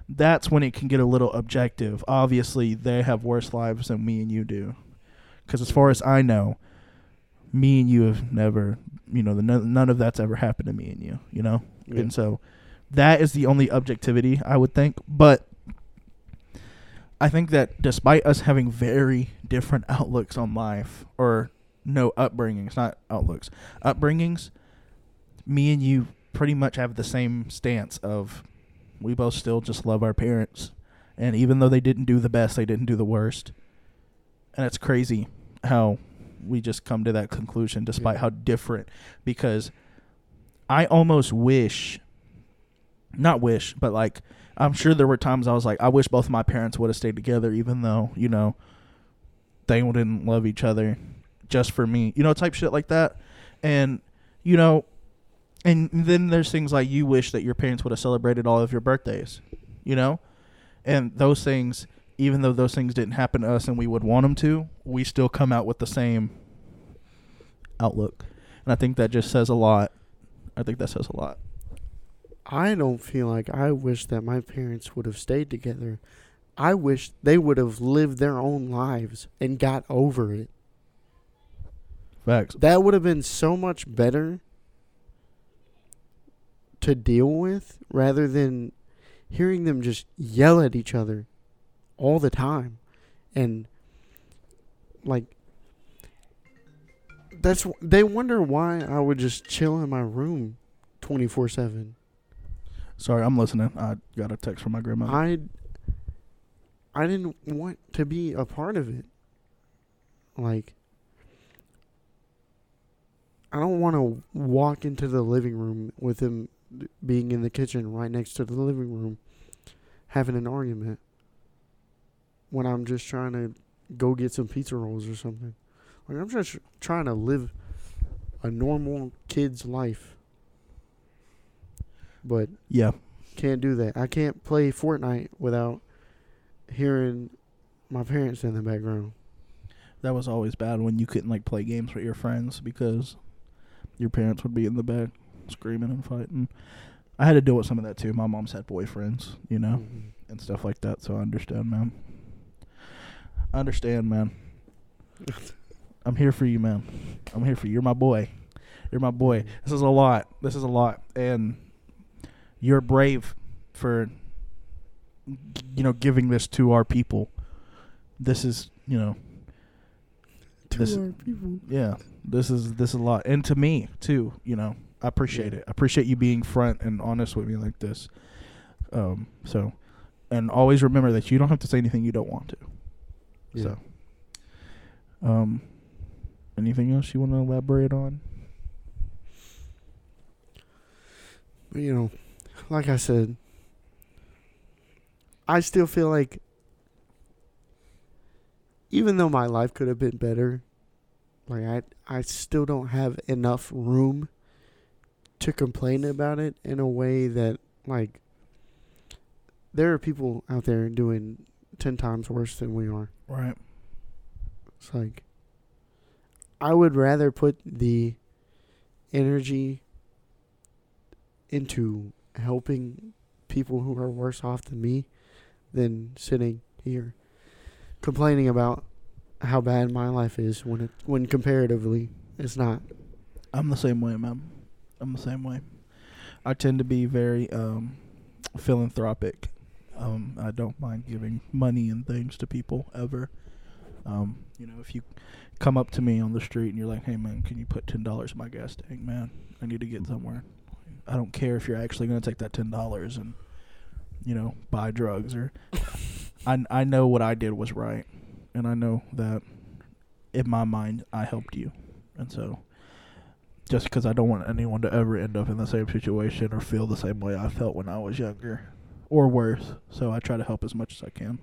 That's when it can get a little objective. Obviously, they have worse lives than me and you do. Because as far as I know, me and you have never, you know, the, none, of that's ever happened to me and you, you know? Yeah. And so that is the only objectivity I would think. But I think that despite us having very different outlooks on life, or no upbringings, not outlooks, upbringings, me and you pretty much have the same stance of we both still just love our parents. And even though they didn't do the best, they didn't do the worst. And it's crazy how we just come to that conclusion despite Yeah. how different because I almost wish not wish, but like I'm sure there were times I was like, I wish both of my parents would have stayed together, even though you know they didn't love each other just for me, you know, type shit like that. And you know, and then there's things like you wish that your parents would have celebrated all of your birthdays, you know, and those things even though those things didn't happen to us and we would want them to, we still come out with the same outlook. And I think that just says a lot. I think that says a lot. I don't feel like I wish that my parents would have stayed together. I wish they would have lived their own lives and got over it. Facts. That would have been so much better to deal with rather than hearing them just yell at each other all the time. And like that's they wonder why I would just chill in my room 24/7. Sorry, I'm listening. I got a text from my grandma. I I didn't want to be a part of it. Like I don't want to walk into the living room with him being in the kitchen right next to the living room having an argument when I'm just trying to go get some pizza rolls or something. Like I'm just trying to live a normal kid's life. But yeah. can't do that. I can't play Fortnite without hearing my parents in the background. That was always bad when you couldn't like play games with your friends because your parents would be in the back screaming and fighting. I had to deal with some of that too. My mom's had boyfriends, you know, Mhm. and stuff like that. So I understand, man. I understand, man. I'm here for you, man. I'm here for you. You're my boy. You're my boy. This is a lot. This is a lot, and you're brave for you know giving this to our people. This is you know To This- our people. yeah. This is this is a lot, and to me too. You know, I appreciate Yeah. it. I appreciate you being front and honest with me like this. Um. So, and always remember that you don't have to say anything you don't want to. Yeah. So, um, anything else you want to elaborate on? You know, like I said, I still feel like even though my life could have been better, like I I still don't have enough room to complain about it in a way that like there are people out there doing 10 times worse than we are. Right. It's like I would rather put the energy into helping people who are worse off than me than sitting here complaining about how bad my life is when it when comparatively it's not. I'm the same way, man. I'm the same way. I tend to be very um, philanthropic. Um, I don't mind giving money and things to people ever. Um, you know, if you come up to me on the street and you're like, "Hey, man, can you put ten dollars in my gas tank, man? I need to get somewhere." I don't care if you're actually going to take that ten dollars and, you know, buy drugs or. I I know what I did was right, and I know that, in my mind, I helped you, and so just because I don't want anyone to ever end up in the same situation or feel the same way I felt when I was younger, or worse. So I try to help as much as I can.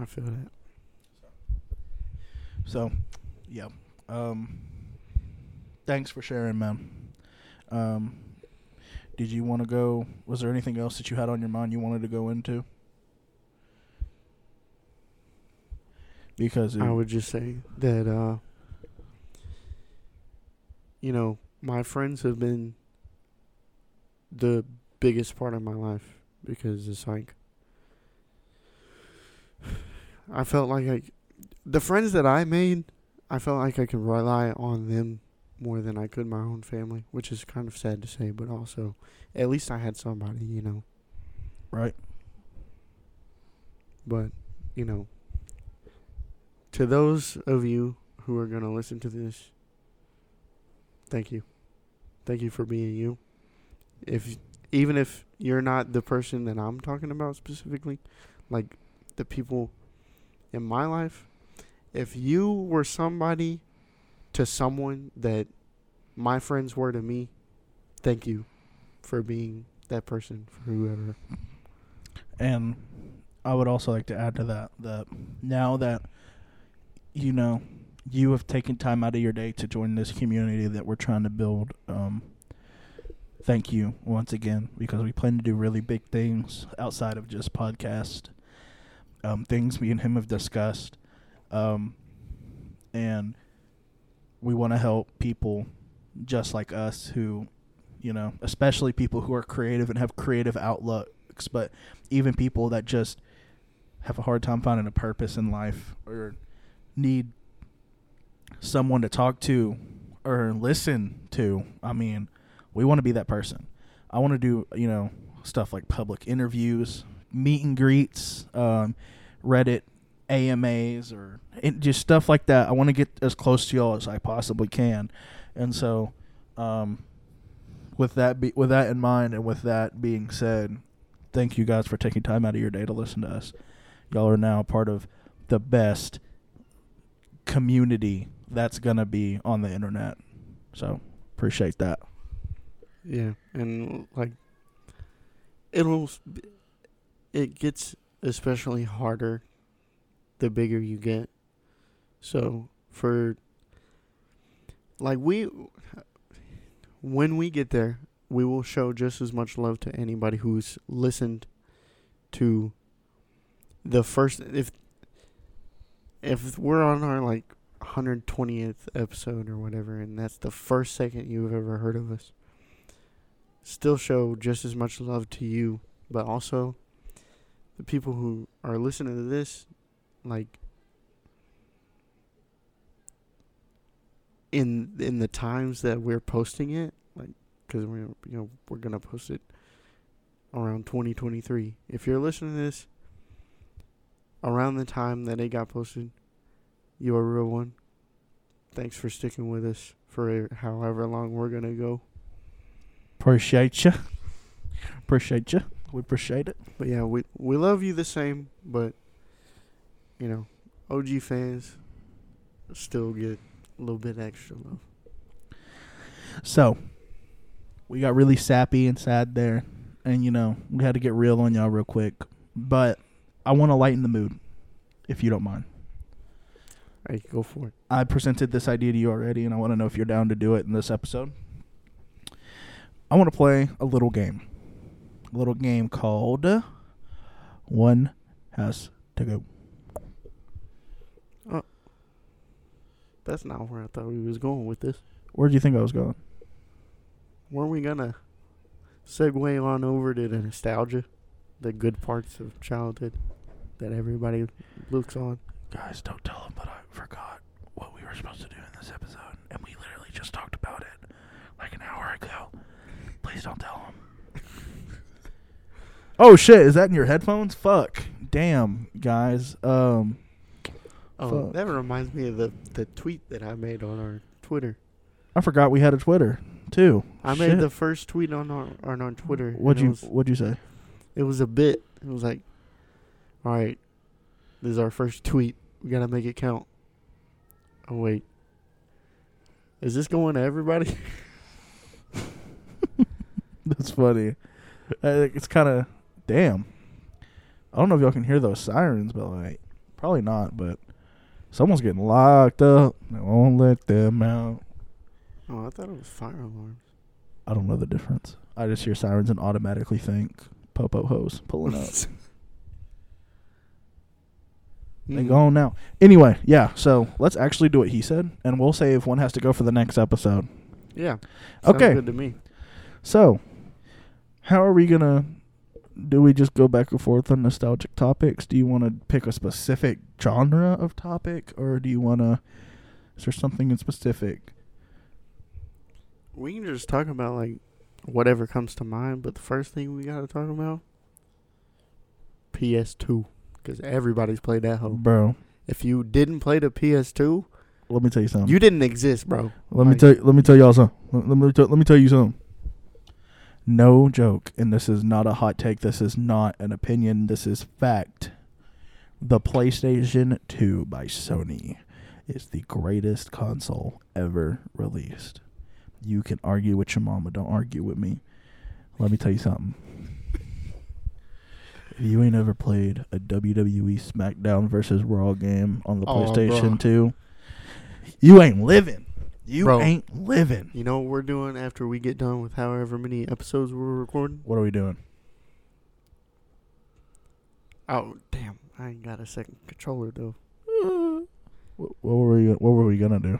I feel that. So, yeah. Um, thanks for sharing, man. Um, did you want to go? Was there anything else that you had on your mind you wanted to go into? Because I would just say that uh you know, my friends have been the biggest part of my life because it's like I felt like I the friends that I made, I felt like I could rely on them more than I could my own family, which is kind of sad to say, but also at least I had somebody, you know. right. But, you know, to those of you who are going to listen to this, thank you. Thank you for being you. If even if you're not the person that I'm talking about specifically, like the people in my life, if you were somebody to someone that my friends were to me, thank you for being that person for whoever. And I would also like to add to that that now that you know you have taken time out of your day to join this community that we're trying to build, um, thank you once again because we plan to do really big things outside of just podcast. um, things me and him have discussed, um, and we want to help people just like us who, you know, especially people who are creative and have creative outlooks, but even people that just have a hard time finding a purpose in life or need someone to talk to or listen to. I mean, we want to be that person. I want to do, you know, stuff like public interviews, meet and greets, um, Reddit AMAs, or just stuff like that. I want to get as close to y'all as I possibly can, and so, um, with that be, with that in mind, and with that being said, thank you guys for taking time out of your day to listen to us. Y'all are now part of the best community that's gonna be on the internet. So appreciate that. Yeah, and like it'll it gets especially harder the bigger you get. So for like we when we get there, we will show just as much love to anybody who's listened to the first if if we're on our like 120th episode or whatever and that's the first second you've ever heard of us. Still show just as much love to you but also the people who are listening to this like in in the times that we're posting it like cuz we you know we're to post it around 2023 if you're listening to this around the time that it got posted you're a real one thanks for sticking with us for however long we're going to go Appreciate you. Appreciate you. We appreciate it. But yeah, we we love you the same, but you know, OG fans still get a little bit extra love. So, we got really sappy and sad there, and you know we had to get real on y'all real quick. But I want to lighten the mood, if you don't mind. Hey, go for it. I presented this idea to you already, and I want to know if you're down to do it in this episode. I want to play a little game. A little game called One Has to Go. Uh, that's not where I thought we was going with this. Where do you think I was going? Weren't we gonna segue on over to the nostalgia, the good parts of childhood that everybody looks on? Guys, don't tell them, but I forgot what we were supposed to do in this episode, and we literally just talked about it like an hour ago. Please don't tell them. oh shit! Is that in your headphones? Fuck! Damn, guys. Um, Oh, Fuck. that reminds me of the the tweet that I made on our Twitter. I forgot we had a Twitter too. I Shit. made the first tweet on our on our Twitter. What'd you Was, What'd you say? it was a bit. It was like, all right, this is our first tweet. We gotta make it count. Oh wait, is this going to everybody? That's funny. Uh, it's kind of damn. I don't know if y'all can hear those sirens, but like probably not. But someone's getting locked up. They won't let them out. oh, I thought it was fire alarms. I don't know the difference. I just hear sirens and automatically think popo hose pulling up. they Mm. go on now. Anyway, yeah. So let's actually do what he said, and we'll say if one has to go for the next episode. Yeah. Okay. Good to me. So, how are we gonna? Do we just go back and forth on nostalgic topics? Do you want to pick a specific genre of topic, or do you want to? Is there something in specific? We can just talk about like whatever comes to mind, but the first thing we gotta talk about PS2 because everybody's played that hoe. Bro, If you didn't play the PS2, let me tell you something. you didn't exist, bro. Let me Like- tell let me tell y'all something. Let let me tell, let me tell you something. No joke, and this is not a hot take. This is not an opinion. This is fact. The PlayStation 2 by Sony is the greatest console ever released. You can argue with your mama, don't argue with me. Let me tell you something. If you ain't ever played a WWE SmackDown versus Raw game on the Oh, PlayStation bro. 2, you ain't living. You Bro. ain't living. You know what we're doing after we get done with however many episodes we're recording? What are we doing? Oh, damn. I ain't got a second controller though. What, what were we? What were we gonna do?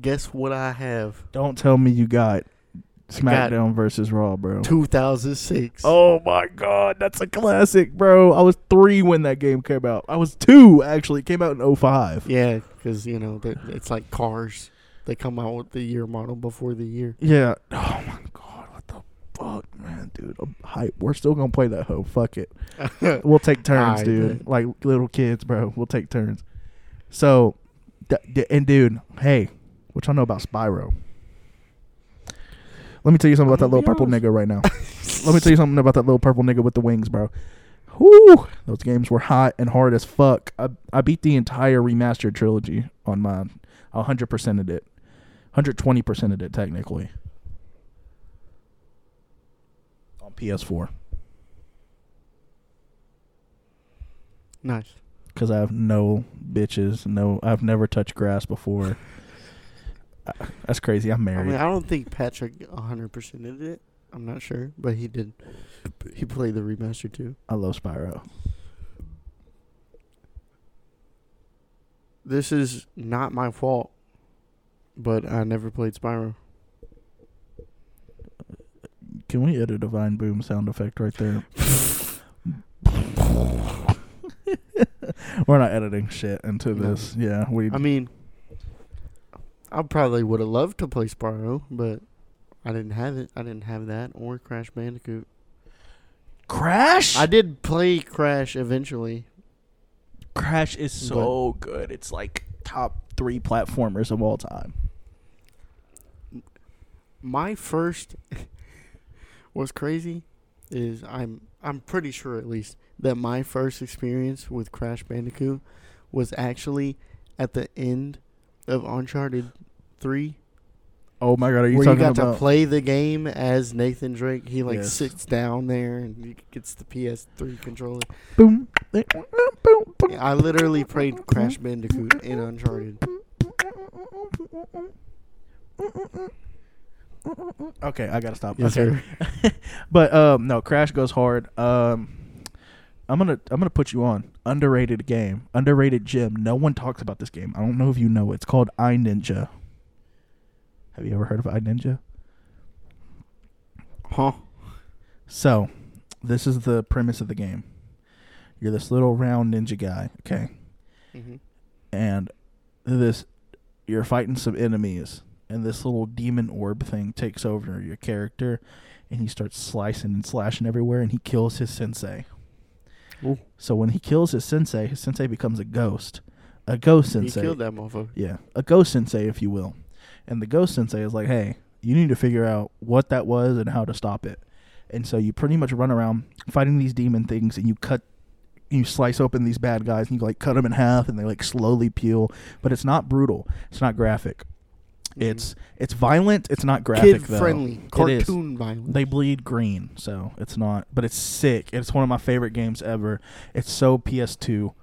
Guess what I have? Don't tell me you got SmackDown versus Raw, bro. 2006. Oh my god, that's a classic, bro. I was three when that game came out. I was two actually. It came out in 05. Yeah, because you know it's like cars. They come out with the year model before the year. Yeah. Oh my god, what the fuck, man, dude. I'm hype. We're still gonna play that hoe. Fuck it. We'll take turns, dude. Like little kids, bro. We'll take turns. So, and dude, hey, what y'all know about Spyro? Let me tell you something about that little purple nigga right now. Let me tell you something about that little purple nigga with the wings, bro. Whoo! Those games were hot and hard as fuck. I I beat the entire remastered trilogy on mine. I 100%ed it. 120%ed it technically. On PS4 Nice. cuz I have no bitches, no I've never touched grass before. That's crazy. I'm I married. mean, I don't think Patrick 100% did it. I'm not sure, but he did. He played the remaster too. I love Spyro. This is not my fault, but I never played Spyro. Can we edit a Vine Boom sound effect right there? We're not editing shit into No. this. Yeah, we. I mean, I probably would have loved to play Spyro, but I didn't have it. I didn't have that or Crash Bandicoot. Crash. I did play Crash eventually. Crash is so good. It's like top three platformers of all time. My first what's crazy is I'm I'm pretty sure at least that my first experience with Crash Bandicoot was actually at the end of Uncharted 3 Oh my god, are you where you talking got about? to play the game as Nathan Drake. He like Yes. sits down there and he gets the PS3 controller. boom, boom, boom, boom. I literally played Crash Bandicoot in Uncharted. Okay, I gotta stop. Yes, okay. sir. But um, no, Crash goes hard. Um, I'm gonna I'm gonna put you on underrated game, underrated gym. No one talks about this game. I don't know if you know. It's called I-Ninja. Have you ever heard of I-Ninja? Huh? So, this is the premise of the game. You're this little round ninja guy, okay, hmm and this you're fighting some enemies, and this little demon orb thing takes over your character, and he starts slicing and slashing everywhere, and he kills his sensei. Ooh. So when he kills his sensei, his sensei becomes a ghost, a ghost sensei. He killed that motherfucker. Yeah, a ghost sensei, if you will. And the ghost sensei is like, hey, you need to figure out what that was and how to stop it. And so you pretty much run around fighting these demon things, and you cut, you slice open these bad guys, and you like cut them in half, and they like slowly peel. But it's not brutal. It's not graphic. Mhm. It's it's violent. It's not graphic kid though. friendly, cartoon violence. They bleed green, so it's not. But it's sick. It's one of my favorite games ever. It's so PS2.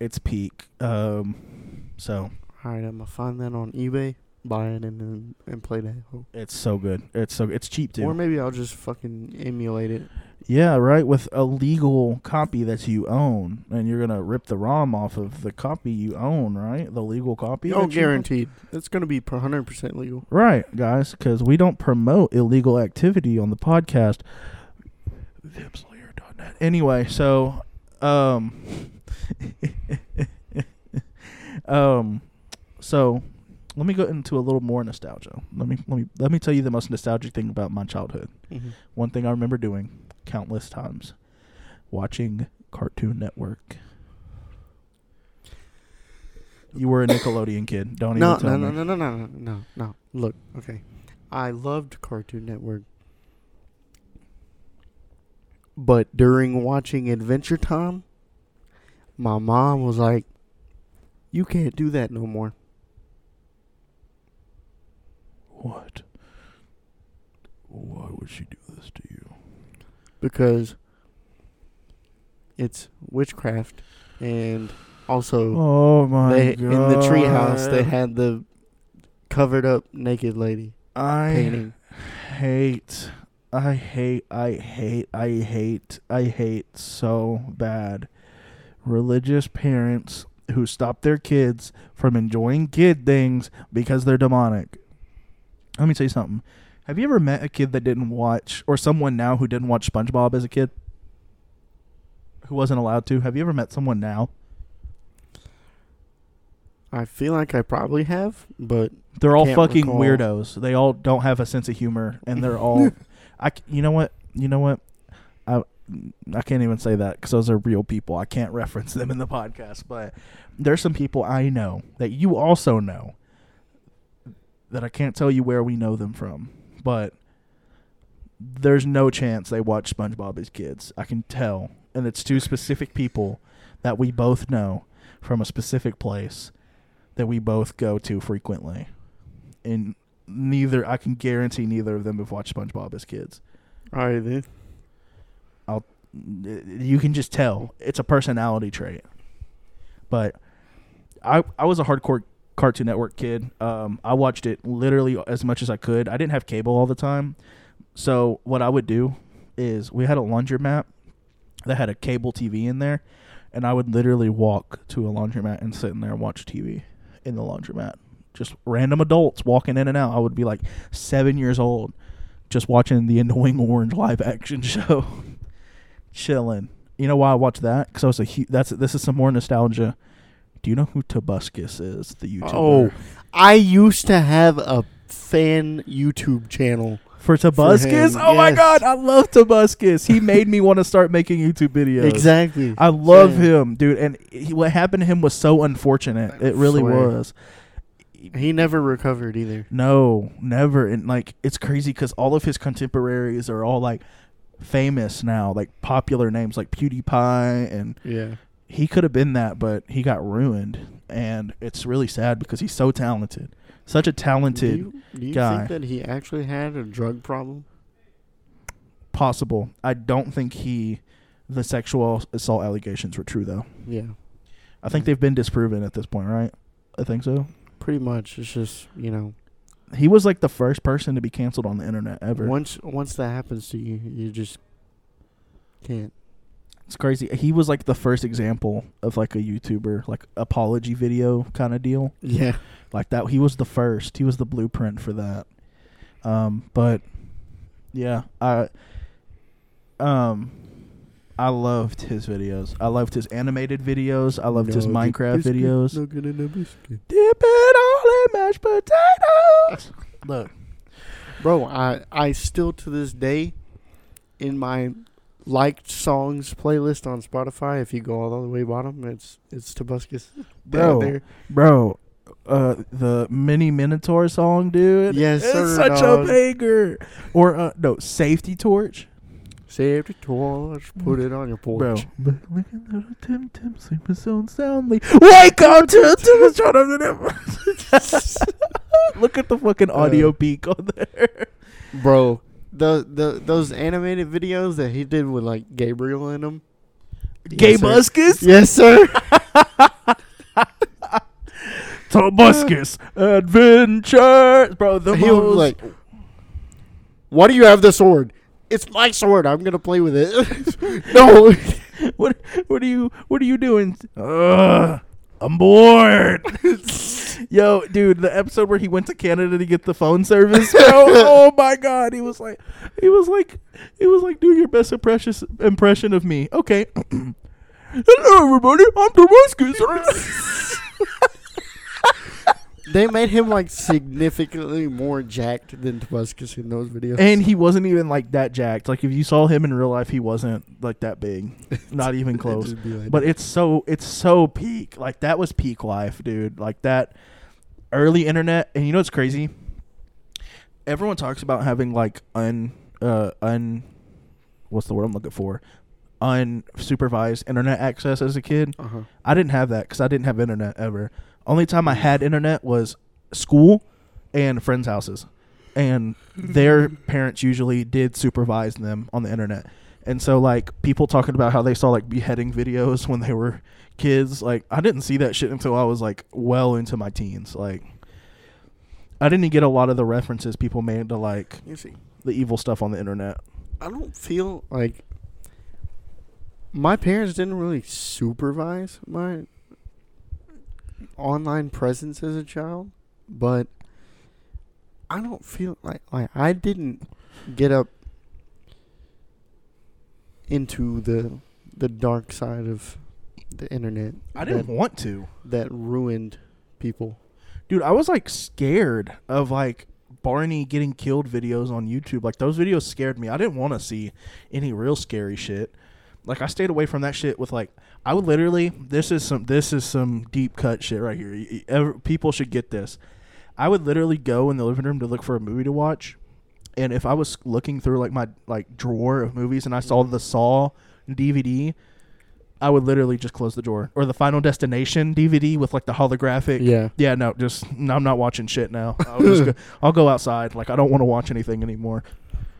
It's peak. Um, so All right, I'm gonna find that on eBay, buy it, and and play that. hoe. it's so good. It's so it's cheap too. Or maybe I'll just fucking emulate it. Yeah, right. With a legal copy that you own, and you're gonna rip the ROM off of the copy you own, right? The legal copy. Oh, that you own? guaranteed. It's gonna be 100 percent legal. Right, guys, because we don't promote illegal activity on the podcast. Vipslayer.net. Anyway, so, um, um, so let me go into a little more nostalgia. Let me let me let me tell you the most nostalgic thing about my childhood. Mm-hmm. One thing I remember doing countless times, watching Cartoon Network. You were a Nickelodeon kid. Don't No, even tell no, me. no, no, no, no, no, no, no. Look, okay. I loved Cartoon Network. But during watching Adventure Time, my mom was like, You can't do that no more. What? Why would she do this to you? Because it's witchcraft and also Oh my they god! in the treehouse they had the covered up naked lady I painting. hate. I hate, I hate, I hate, I hate so bad religious parents who stop their kids from enjoying kid things because they're demonic. Let me tell you something. Have you ever met a kid that didn't watch, or someone now who didn't watch SpongeBob as a kid? Who wasn't allowed to? Have you ever met someone now? I feel like I probably have, but They're all fucking recall. weirdos. They all don't have a sense of humor, and they're all. I. You know what? You know what? I. I can't even say that because those are real people. I can't reference them in the podcast, but there's some people I know that you also know that I can't tell you where we know them from, but there's no chance they watch SpongeBob as kids. I can tell, and it's two specific people that we both know from a specific place that we both go to frequently and neither I can guarantee neither of them have watched SpongeBob as kids. all right then. You can just tell it's a personality trait. But I I was a hardcore Cartoon Network kid. Um, I watched it literally as much as I could. I didn't have cable all the time, so what I would do is we had a laundromat that had a cable TV in there, and I would literally walk to a laundromat and sit in there and watch TV in the laundromat. Just random adults walking in and out. I would be like seven years old, just watching the Annoying Orange live action show, chilling. You know why I watched that? Because I was a hu- that's this is some more nostalgia. Do you know who Tobuscus is? The YouTuber. Oh, I used to have a fan YouTube channel. for Tobuscus. him, oh my god, I love Tobuscus. He made me want to start making YouTube videos. Exactly. I love Same. him, dude. And he, what happened to him was so unfortunate. It really Swear. was. He never recovered either. No, never. And like, it's crazy because all of his contemporaries are all like famous now, like popular names like PewDiePie, and Yeah. He could have been that, but he got ruined. And it's really sad because he's so talented, such a Do talented. you, do you guy. think that he actually had a drug problem? possible. I don't think he, the sexual assault allegations were true though. Yeah. I think they've been disproven at this point, right? I think so. Pretty much. It's just, you know, He was like the first person to be canceled on the internet ever. once once that happens to you, you just can't. It's crazy. He was like the first example of like a YouTuber, like apology video kind of deal. Yeah. Like that. He was the first. He was the blueprint for that. Um, but yeah, I um I loved his videos. I loved his animated videos. I loved his Minecraft biscuit, videos. No good in a biscuit. Dip it all in mashed potatoes. Look, Bro, I I still to this day in my liked songs playlist on Spotify, if you go all the way bottom, it's it's Tobuscus. Bro. down there. bro, uh, the Mini Minotaur song, dude. Yes, it's sir, such dog. a banger. Or uh, no, Safety Torch, Save the torch, put it on your bro. porch. But look at little Tim Tim sleeping so soundly. Wake up to the Look at the fucking audio Uh, peak on there. Bro, the the those animated videos that he did with like Gabriel in them. Gay Yes, sir. Yes, sir. Tobuscus Adventures, bro. The he was most like, "Why do you have the sword? It's my sword. I'm gonna play with it." no, what what are you what are you doing? Uh, I'm bored. Yo, dude, the episode where he went to Canada to get the phone service, bro. oh my god, he was like, he was like, he was like, do your best impression impression of me. Okay. Hello, everybody. I'm Damascus. they made him like significantly more jacked than Tobuscus in those videos. and he wasn't even like that jacked. Like if you saw him in real life, he wasn't like that big. Not even close. like- But it's so it's so peak. Like that was peak life, dude. Like that early internet. And you know what's crazy? Everyone talks about having like un uh un what's the word I'm looking for? Unsupervised internet access as a kid. uh-huh. I didn't have that because I didn't have internet ever. Only time I had internet was school and friends' houses, and their parents usually did supervise them on the internet. And so, like people talking about how they saw like beheading videos when they were kids, like I didn't see that shit until I was like well into my teens. Like I didn't get a lot of the references people made to like You see, the evil stuff on the internet. I don't feel like my parents didn't really supervise my online presence as a child, but I don't feel like like I didn't get up into the the dark side of the internet. I didn't that, want to. that ruined people. Dude, I was like scared of like Barney getting killed videos on YouTube. Like those videos scared me. I didn't want to see any real scary shit. Like I stayed away from that shit with like I would literally this is some this is some deep cut shit right here. Y- y- ever- People should get this. I would literally go in the living room to look for a movie to watch. And if I was looking through like my like drawer of movies and I saw mm-hmm. the Saw DVD, I would literally just close the drawer. Or the Final Destination DVD with like the holographic Yeah. yeah, no, just no, I'm not watching shit now. I'll, just go, I'll go outside. Like I don't want to watch anything anymore.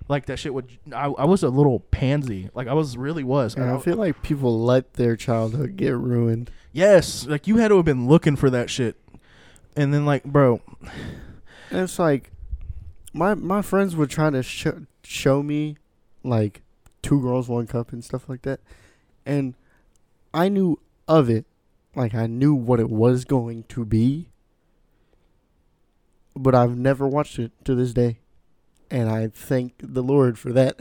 Like that shit would. I, I was a little pansy. Like I was really was. And I I- feel like people let their childhood get ruined. yes, like you had to have been looking for that shit. And then like, bro, it's like my my friends would try to show show me like two girls one cup and stuff like that, and I knew of it, like I knew what it was going to be, but I've never watched it to this day, and I thank the Lord for that.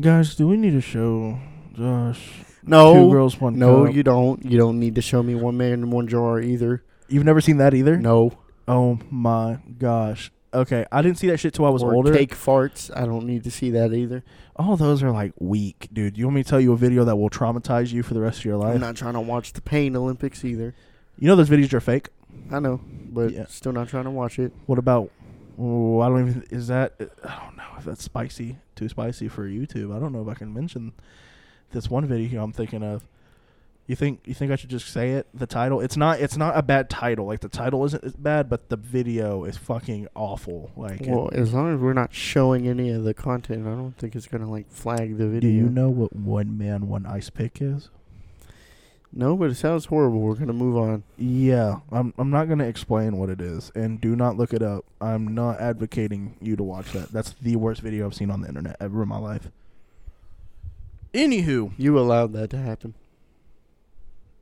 guys, do we need to show Josh two No, girls one no, cup? you don't. You don't need to show me one man in one jar either. You've never seen that either. No, Oh my gosh. Okay, I didn't see that shit till I was or older. Take farts. I don't need to see that either. All those are like weak, dude. You want me to tell you a video that will traumatize you for the rest of your life? I'm not trying to watch the Pain Olympics either. You know those videos are fake. I know, but Yeah. still not trying to watch it. What about? Oh, I don't even. Is that? I don't know if that's spicy. Too spicy for YouTube. I don't know if I can mention this one video I'm thinking of. You think? You think I should just say it? The title. It's not. It's not a bad title. Like the title isn't as bad, but the video is fucking awful. Like. it- Well, as long as we're not showing any of the content, I don't think it's gonna like flag the video. do you know what one man one ice pick is? No, but it sounds horrible. We're gonna move on. Yeah, I'm. I'm not gonna explain what it is, and do not look it up. I'm not advocating you to watch that. That's the worst video I've seen on the internet ever in my life. Anywho, You allowed that to happen.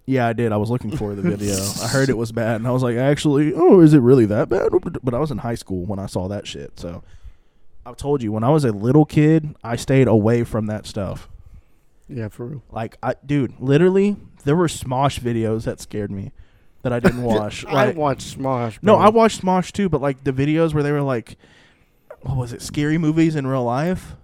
yeah, I did. I was looking for the video. I heard it was bad, and I was like, actually, oh, is it really that bad? But I was in high school when I saw that shit. So I told you, when I was a little kid, I stayed away from that stuff. Yeah, for real. Like, I, dude, literally, there were Smosh videos that scared me that I didn't watch. I Like, watched Smosh. No. I watched Smosh too, but like the videos where they were like, what was it? Scary movies in real life.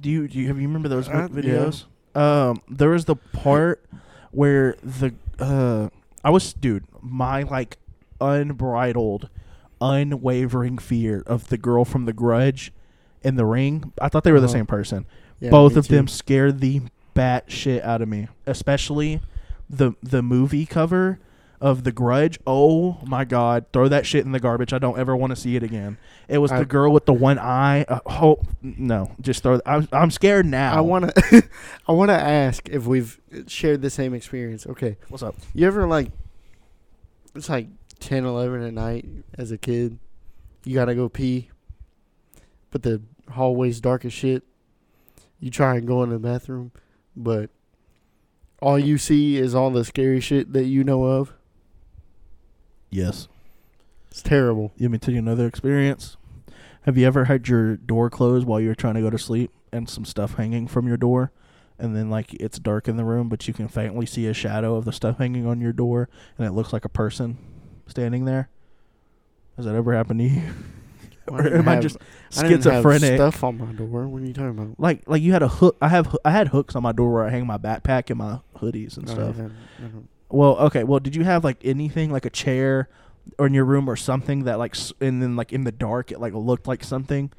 Do you do you have you remember those Uh, videos? Um, there was the part where the uh, I was dude, my like unbridled, unwavering fear of the girl from The Grudge and The Ring. I thought they were the Uh-huh. same person. Yeah, Both of them scared the bat shit out of me, especially the the movie cover of The Grudge. Oh my god, throw that shit in the garbage. I don't ever want to see it again. It was I- the girl with the one eye. Uh, oh no, just throw. I'm I'm scared now. I wanna, I wanna ask if we've shared the same experience. Okay, What's up? you ever like, it's like 10, 11 at night as a kid. You gotta go pee, but the hallway's dark as shit. You try and go in the bathroom, but all you see is all the scary shit that you know of. Yes. It's terrible. Let me tell you another experience. Have you ever had your door closed while you're trying to go to sleep and some stuff hanging from your door? And then, like, it's dark in the room, but you can faintly see a shadow of the stuff hanging on your door, and it looks like a person standing there? Has that ever happened to you? I or am I have- just I have schizophrenic? stuff on my door. What are you talking about? Like, like you had a hook. I have, I had hooks on my door where I hang my backpack and my hoodies and No, I stuff. haven't. I don't- Well, okay. Well, did you have like anything like a chair or in your room or something that like and then like in the dark it like looked like something?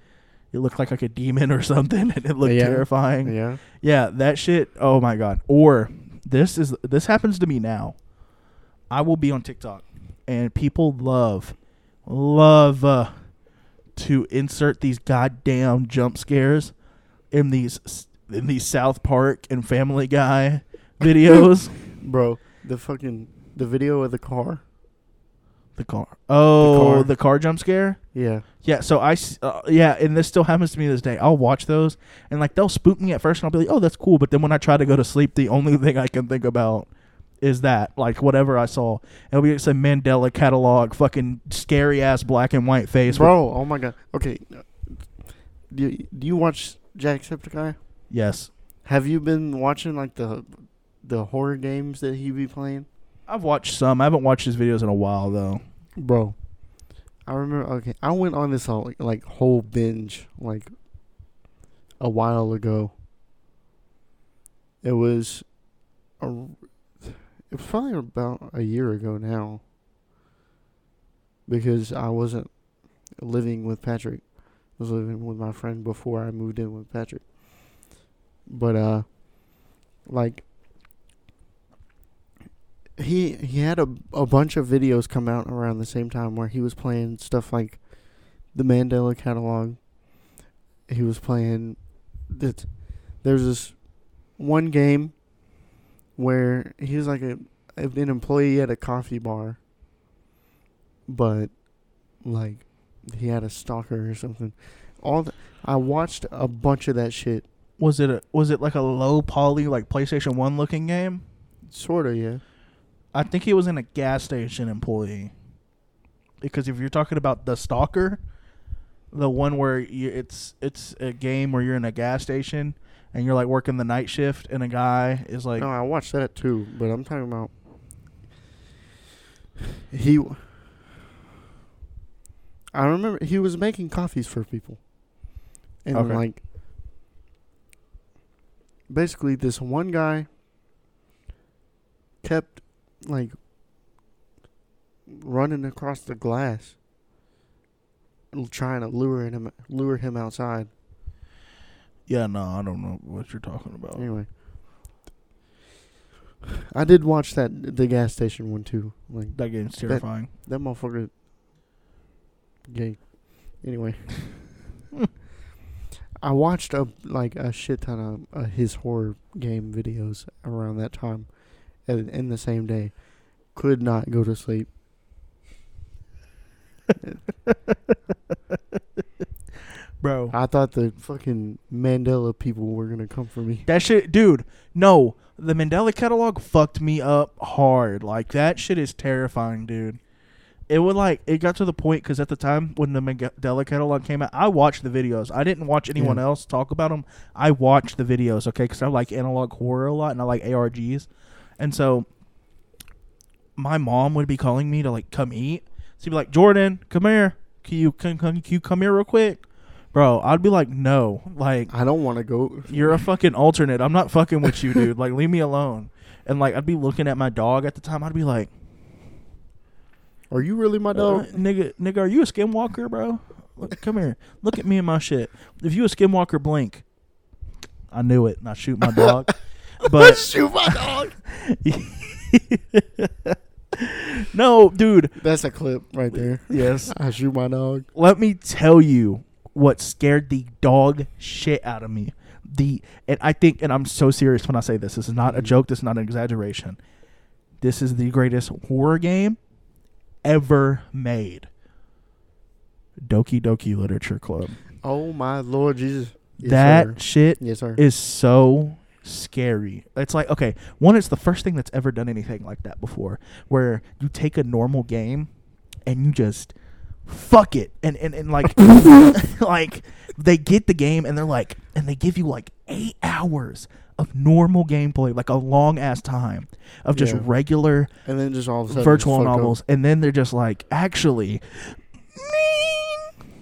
It looked like like a demon or something and it looked Yeah. terrifying. Yeah. Yeah, that shit. Oh my god. Or this is this happens to me now. I will be on TikTok and people love love uh, to insert these goddamn jump scares in these in these South Park and Family Guy videos. Bro, the fucking the video of the car. The car. Oh, car. the car jump scare. Yeah. Yeah, so I. uh, yeah, and this still happens to me to this day. I'll watch those, and like they'll spook me at first, and I'll be like, "Oh, that's cool," but then when I try to go to sleep, the only thing I can think about is that, like, whatever I saw. It'll be some Mandela catalog, fucking scary ass black and white face. Bro, oh my god. Okay. Do you, do you watch Jacksepticeye? yes, Have you been watching like the the horror games that he be playing? I've watched some. I haven't watched his videos in a while though. Bro, I remember. Okay, I went on this all, like whole binge like a while ago. It was a, it was probably about a year ago now. Because I wasn't living with Patrick. I was living with my friend before I moved in with Patrick. But uh like he he had a a bunch of videos come out around the same time where he was playing stuff like the Mandela catalog. He was playing that there's this one game where he was like a an employee at a coffee bar but like he had a stalker or something. All the, I watched a bunch of that shit. Was it a, was it like a low poly like PlayStation One looking game? Sorta, yeah. I think he was in a gas station employee. Because if you're talking about the stalker, the one where you, it's it's a game where you're in a gas station and you're like working the night shift and a guy is like no, I watched that too, but I'm talking about he. I remember he was making coffees for people, and Okay. like basically this one guy kept like running across the glass, trying to lure him lure him outside. Yeah, no, I don't know what you're talking about. Anyway, I did watch that the gas station one too. Like That game's terrifying. that motherfucker, gay. Anyway, I watched a like a shit ton of uh, his horror game videos around that time, and in the same day, could not go to sleep. Bro. I thought the fucking Mandela people were gonna come for me. That shit, dude. No, the Mandela catalog fucked me up hard. Like that shit is terrifying, dude. It would like it got to the point because at the time when the Mandela catalog came out, I watched the videos. I didn't watch anyone Yeah. else talk about them. I watched the videos, okay, because I like analog horror a lot and I like ARGs, and so my mom would be calling me to like come eat. She'd be like, "Jordan, come here. Can you can, can you come here real quick?" Bro, I'd be like, "No, like." I don't want to go. You're a fucking alternate. I'm not fucking with you, dude. Like, leave me alone. And like, I'd be looking at my dog at the time. I'd be like, Are you really my uh, dog? nigga, nigga, are you a skinwalker, bro? Look, come here. Look at me and my shit. If you a skinwalker, blink. I knew it, and I shoot my dog. but Shoot my dog. no, dude. That's a clip right there. Yes. I shoot my dog. Let me tell you what scared the dog shit out of me. The and I think and I'm so serious when I say this. This is not a mm-hmm. joke. This is not an exaggeration. This is the greatest horror game ever made. Doki Doki Literature Club. Oh my Lord Jesus. Yes, that sir. shit Yes, sir. is so scary. It's like okay, one, it's the first thing that's ever done anything like that before, where you take a normal game and you just fuck it, and and, and like like they get the game and they're like, and they give you like eight hours of normal gameplay, like a long ass time of just Yeah. regular and then just all of a sudden virtual fuck up. novels, and then they're just like, actually.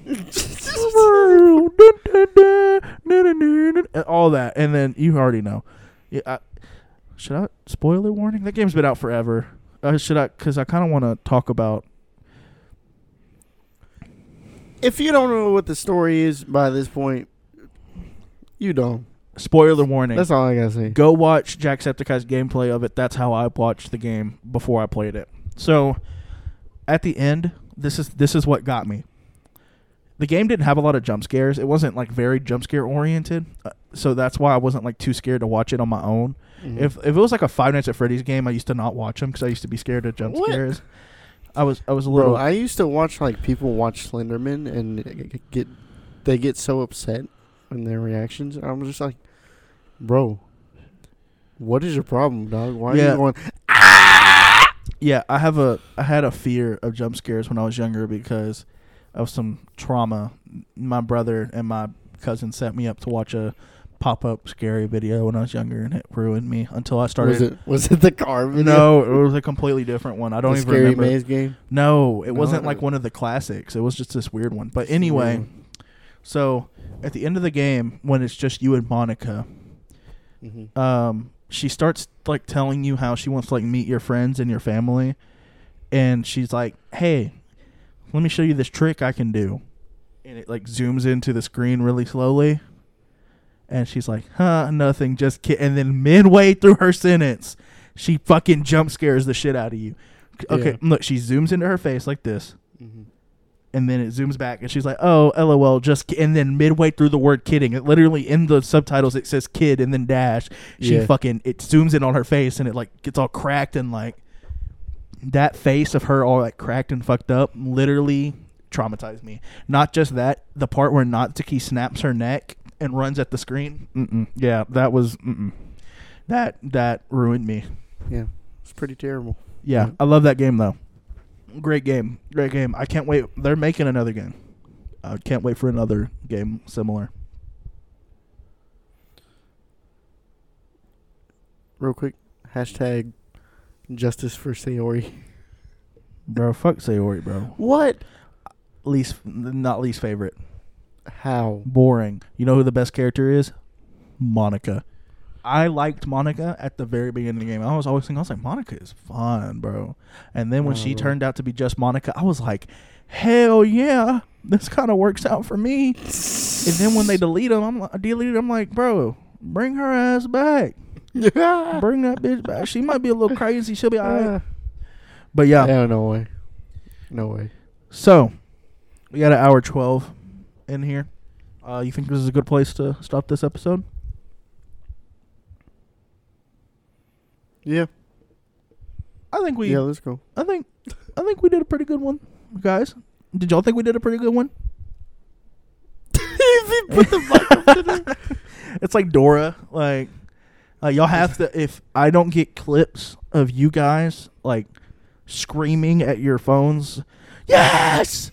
all that, and then you already know. Yeah, I, should I spoiler warning? That game's been out forever. Uh, should I? Because I kind of want to talk about. If you don't know what the story is by this point, you don't. Spoiler warning. That's all I gotta say. Go watch Jacksepticeye's gameplay of it. That's how I watched the game before I played it. So, at the end, this is this is what got me. the game didn't have a lot of jump scares. It wasn't like very jump scare oriented, uh, so that's why I wasn't like too scared to watch it on my own. Mhm. If if it was like a Five Nights at Freddy's game, I used to not watch them because I used to be scared of jump What? scares. I was I was a little. Bro, I used to watch like people watch Slenderman and get they get so upset in their reactions. I'm just like, bro, what is your problem, dog? Why are you going? Ah! Yeah, I have a I had a fear of jump scares when I was younger because of some trauma. My brother and my cousin set me up to watch a pop up scary video when I was younger, and it ruined me until I started. Was it was it the car? Video? no, it was a completely different one. I don't the even scary remember. maze game. No, it No? wasn't like one of the classics. It was just this weird one. But anyway, so at the end of the game, when it's just you and Monika, hmm um, she starts like telling you how she wants to like meet your friends and your family, and she's like, "Hey, let me show you this trick I can do," and it like zooms into the screen really slowly, and she's like, "Huh, nothing, just kid." And then midway through her sentence, she fucking jump scares the shit out of you. Okay, Yeah. look, she zooms into her face like this hmm and then it zooms back and she's like oh lol just ki-. and then midway through the word kidding it literally in the subtitles it says kid and then dash she Yeah. fucking it zooms in on her face and it like gets all cracked and like that face of her all like cracked and fucked up literally traumatized me not just that the part where Natsuki snaps her neck and runs at the screen mm-mm. yeah that was mm-mm. that that ruined me Yeah, it's pretty terrible. yeah, Yeah. I love that game though. Great game, great game. I can't wait. They're making another game. I can't wait for another game similar. Real quick, hashtag justice for Sayori. Bro, fuck Sayori, bro. What? Least, not least favorite. How? Boring. You know who the best character is? Monika. I liked Monika at the very beginning of the game. I was always thinking, I was like, Monika is fun, bro. And then when she Oh. turned out to be just Monika, I was like, hell yeah, this kind of works out for me. And then when they delete them, I'm like, delete I'm like, bro, bring her ass back. yeah. Bring that bitch back. She might be a little crazy. She'll be alright. But yeah. Yeah, no way. No way. So we got an hour twelve in here. Uh, you think this is a good place to stop this episode? Yeah. I think we. yeah, let's go. I think. I think we did a pretty good one, guys. Did y'all think we did a pretty good one? Put the mic the- It's like Dora. Like, uh, y'all have to. If I don't get clips of you guys like screaming at your phones, yes,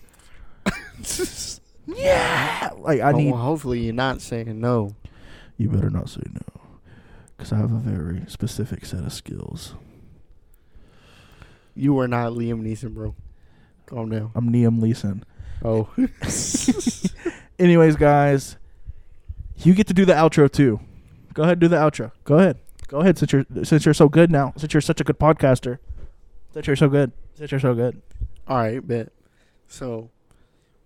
yeah. Like I Oh, need. well, hopefully you're not saying no. You better not say no, because I have a very specific set of skills. You are not Liam Neeson, bro. Calm down. I'm Liam Neeson. Oh. Anyways, guys, you get to do the outro too. Go ahead, do the outro. Go ahead. Go ahead, since you're since you're so good now. Since you're such a good podcaster. Since you're so good. Since you're so good. All right, bet. So,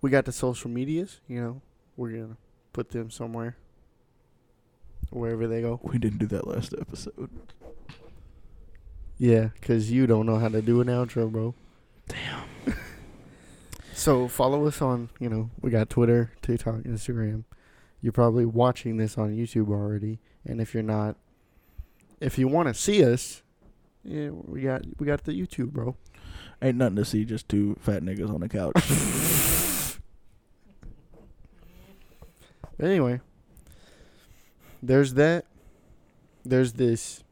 we got the social medias. You know, we're gonna put them somewhere, wherever they go. We didn't do that last episode. Yeah, cause you don't know how to do an outro, bro. Damn. so follow us on. You know, we got Twitter, TikTok, Instagram. You're probably watching this on YouTube already, and if you're not, if you want to see us, yeah, we got we got the YouTube, bro. Ain't nothing to see, just two fat niggas on the couch. But anyway, there's that. There's this,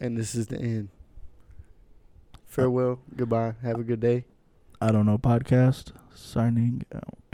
and this is the end. Farewell. Goodbye. Have a good day. I don't know podcast. Signing out.